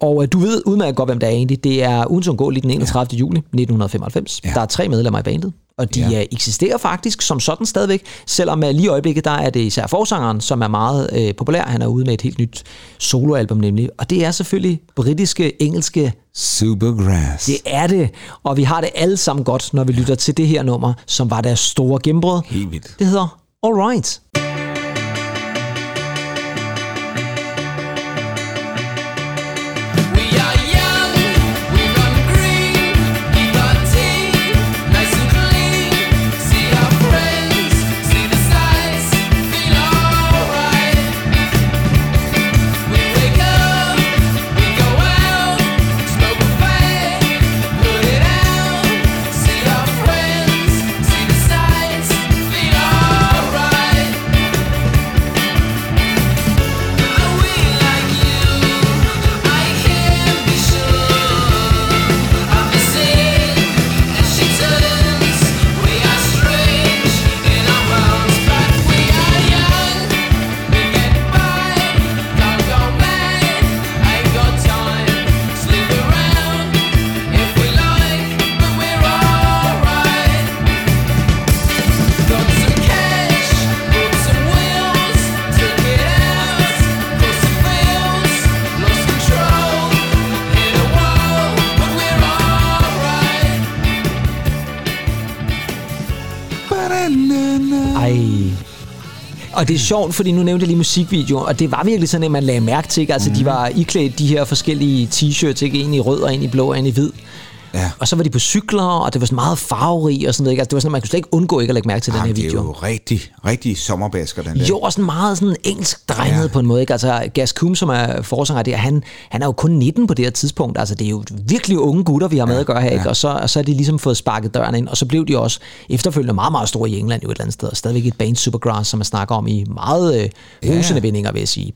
Og øh, du ved udmærket godt, hvem det er egentlig. Det er ugens uundgåelige den 31. Ja. juli 1995. Ja. Der er tre medlemmer i bandet, og de Ja. ja. eksisterer faktisk som sådan stadigvæk, selvom øh, lige i øjeblikket, der er det især forsangeren, som er meget øh, populær. Han er ude med et helt nyt soloalbum nemlig, og det er selvfølgelig britiske, engelske Supergrass. det er det, og vi har det alle sammen godt, når vi lytter til det her nummer, som var deres store gennembrud. Helt vildt. Det hedder All Right. Det er sjovt, fordi nu nævnte jeg lige musikvideoen, og det var virkelig sådan, at man lagde mærke til, ikke? altså mm. de var iklædt de her forskellige t-shirts, ikke? en i rød og en i blå og en i hvid. Ja. Og så var de på cykler, og det var sådan meget farverig og sådan noget. Ikke? Altså, det var sådan, man kunne slet ikke undgå ikke at lægge mærke til den her Jamen, det er video. jo rigtig, rigtig sommerbasker, den der. Jo, og sådan meget sådan engelsk drenget ja. Ja. på en måde. Ikke? Altså, Gas Coom, som er forsanger der, han, han er jo kun 19 på det her tidspunkt. Altså, det er jo virkelig unge gutter, vi har med at gøre her. Ikke? Og, så, og så er de ligesom fået sparket døren ind, og så blev de også efterfølgende meget, meget store i England jo et eller andet sted. Og stadigvæk et band Supergrass, som man snakker om i meget øh, rusende Ja. vendinger, vil jeg sige.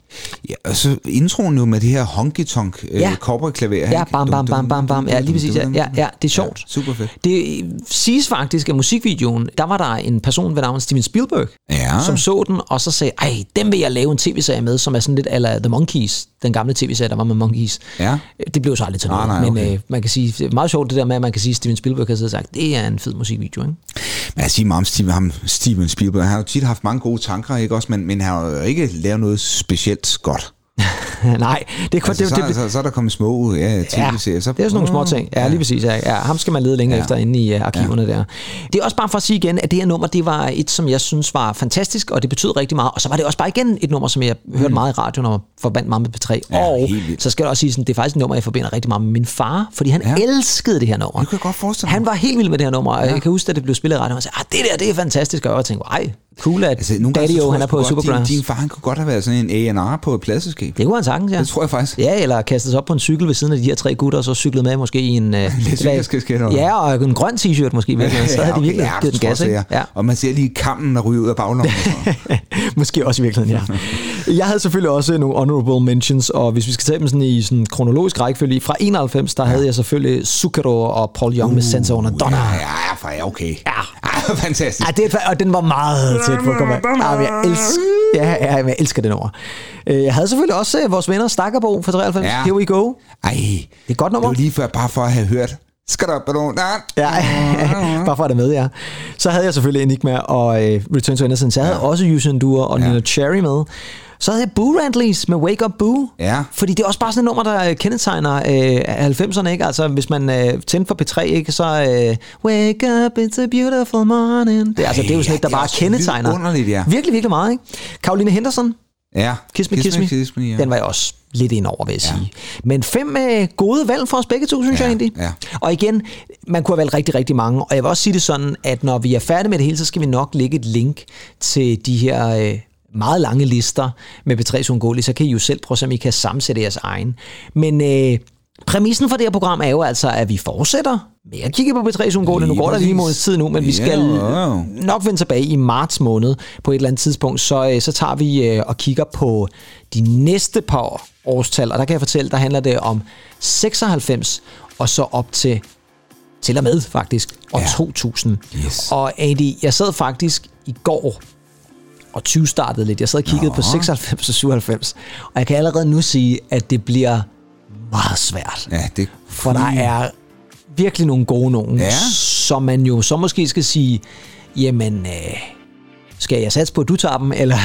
Ja, og så introen jo med det her honky-tonk øh, Ja. cowboy-klaver. Ja, bam, bam, bam, bam, bam. Ja, lige præcis. Ja, ja, ja det er sjovt. Ja, super fedt. Det siges faktisk, at musikvideoen, der var der en person ved navn Steven Spielberg, Ja. som så den, og så sagde, ej, den vil jeg lave en tv-serie med, som er sådan lidt ala The Monkeys, den gamle tv-serie, der var med Monkeys. Ja. Det blev så aldrig til Nej, noget, nej, men okay. øh, man kan sige, det er meget sjovt det der med, at man kan sige, at Steven Spielberg har sagt, det er en fed musikvideo, ikke? Men jeg siger meget om ham, Steven Spielberg. Han har jo tit haft mange gode tanker, ikke også? Men, men han har jo ikke lavet noget specielt godt. nej, det er kun... Altså, det, så, det, så, så, er der kommet små ja, tv-serier. Så, det er sådan nogle små ting. Ja, lige præcis. Ja, ja, ham skal man lede længe ja. Ja. efter inde i uh, arkiverne ja. der. Det er også bare for at sige igen, at det her nummer, det var et, som jeg synes var fantastisk, og det betød rigtig meget. Og så var det også bare igen et nummer, som jeg hørte meget i radioen og forbandt meget med P3. Ja, og så skal jeg også sige, at det er faktisk et nummer, jeg forbinder rigtig meget med min far, fordi han ja. Ja. elskede det her nummer. Det kan jeg godt forestille mig. Han var helt vild med det her nummer, og jeg kan huske, at det blev spillet i radioen, og jeg sagde, ah, det der, det er fantastisk, og jeg tænkte, ej, cool, at Altså, nogle Daddy han er på Supergrass. din, din far han kunne godt have været sådan en A&R på et pladselskab. Det kunne han sagtens, ja. Det tror jeg faktisk. Ja, eller kastet sig op på en cykel ved siden af de her tre gutter, og så cyklet med måske i en... Cykelskasket, eller? Ja, og en grøn t-shirt måske. Ja, så havde de virkelig ja, givet den gas, ikke? ja. Og man ser lige kammen, der ryger ud af baglommen. og. Måske også i virkeligheden, ja. Jeg havde selvfølgelig også nogle honorable mentions, og hvis vi skal tage dem sådan i sådan kronologisk rækkefølge, fra 91, der ja. havde jeg selvfølgelig Zucchero og Paul Young uh, med Senza under Donna. Ja, ja, for ja, okay. Ja. fantastisk. Ja, det er, og den var meget tæt på at komme af. Ja, jeg elsker, ja, ja, jeg elsker den over. Øh, Jeg havde selvfølgelig også øh, vores venner Stakkerbo fra 93. Ja. Here we go. Ej, Det er et godt det nummer. var lige før, bare for at have hørt. Skal der på? Ja, bare for at det med, ja. Så havde jeg selvfølgelig Enigma og øh, Return to Innocence. Jeg havde ja. også Yusen Dur og ja. Nina Cherry med. Så havde jeg Boo Randleys med Wake Up Boo. Ja. Fordi det er også bare sådan et nummer, der øh, kendetegner øh, 90'erne, ikke? Altså, hvis man øh, tænder for P3, ikke? Så øh, Wake up, it's a beautiful morning. Det, altså, det er jo sådan ja, et, der er bare kendetegner. vidunderligt, ja. Virkelig, virkelig meget, ikke? Caroline Henderson, Ja. Kiss Me, Kiss Me. Kiss me ja. Den var jeg også lidt ind over, vil jeg Ja. sige. Men fem øh, gode valg for os begge to, synes Ja, jeg egentlig. ja. Og igen, man kunne have valgt rigtig, rigtig mange. Og jeg vil også sige det sådan, at når vi er færdige med det hele, så skal vi nok lægge et link til de her øh, meget lange lister med B3's Ungoli. Så kan I jo selv prøve, om I kan sammensætte jeres egen. Men øh, præmissen for det her program er jo altså, at vi fortsætter med at kigge på B3's Ungoli. Nu går der lige måneds tid nu, men vi skal nok vende tilbage i marts måned på et eller andet tidspunkt, så, øh, så tager vi øh, og kigger på de næste par årstal, og der kan jeg fortælle, der handler det om 96 og så op til til og med faktisk, år Ja. 2000. Yes. Og Andy, jeg sad faktisk i går og 20 startede lidt. Jeg sad og kiggede Nå. på 96 og 97, og jeg kan allerede nu sige, at det bliver meget svært. Ja, det For der er virkelig nogle gode nogen, Ja. som man jo så måske skal sige, jamen, øh, skal jeg satse på, at du tager dem, eller,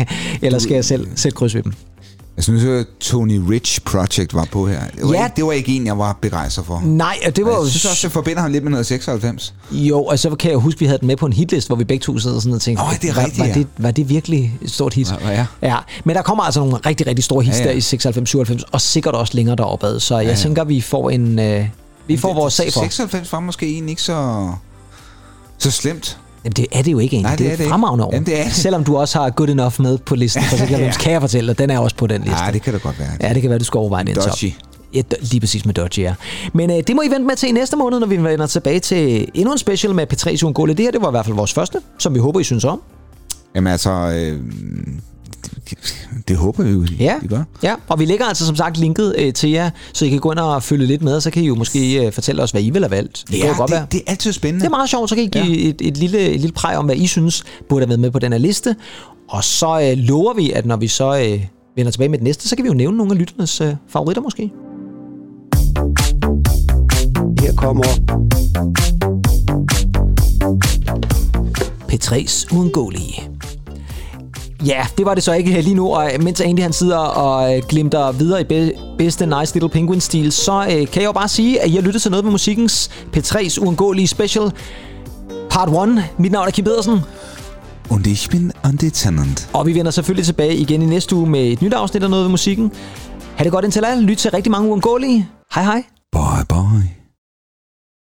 eller skal jeg selv sætte kryds ved dem? Jeg synes, at Tony Rich Project var på her. Det var, Ja. ikke, det var ikke en, jeg var begejstret for. Nej, og det var jo... Jeg synes også, jeg forbinder ham lidt med noget 96. Jo, og så kan jeg huske, at vi havde den med på en hitlist, hvor vi begge to sidder sådan og tænkte, Nå, det er var, rigtigt, var, ja. det, var det virkelig et stort hit? Ja, ja. ja. Men der kommer altså nogle rigtig, rigtig store hits Ja, ja, ja. ja. der i 96, 97, og sikkert også længere deroppe ad. Så jeg ja. tænker, vi får en... Øh, vi får vores sag for. 96 var måske egentlig ikke så, så slemt. Jamen, det er det jo ikke egentlig. Nej, det, det er er det et ikke. fremragende år. Jamen, det er det. Selvom du også har Good Enough med på listen for 96, Ja. kan jeg fortælle dig, den er også på den liste. Ja, det kan da godt være. Ja, det kan være, du skal overveje den. Dodgy. Ja, lige præcis med Dodgy, ja. Men øh, det må I vente med til i næste måned, når vi vender tilbage til endnu en special med P3 Ungole. Det her, det var i hvert fald vores første, som vi håber, I synes om. Jamen altså, øh, det, det håber vi jo, Ja, I gør. ja, og vi lægger altså som sagt linket øh, til jer, så I kan gå ind og følge lidt med, og så kan I jo måske øh, fortælle os, hvad I vil have valgt. Det kan jo godt være. det, det er altid spændende. Det er meget sjovt, så kan I give ja. et, et, lille, et lille præg om, hvad I synes burde have været med på den her liste. Og så øh, lover vi, at når vi så øh, vender tilbage med det næste, så kan vi jo nævne nogle af lytternes øh, favoritter måske. Her kommer P3's uundgåelige. Ja, det var det så ikke lige nu, og mens Andy han sidder og øh, glimter videre i be- bedste Nice Little Penguin-stil, så øh, kan jeg jo bare sige, at har lyttet til noget med musikkens P3's uundgåelige special part 1. Mit navn er Kim Pedersen, Und ich bin Andy Tennant. og vi vender selvfølgelig tilbage igen i næste uge med et nyt afsnit af noget ved musikken. Ha' det godt indtil da. Lyt til rigtig mange uundgåelige. Hej hej. Bye bye.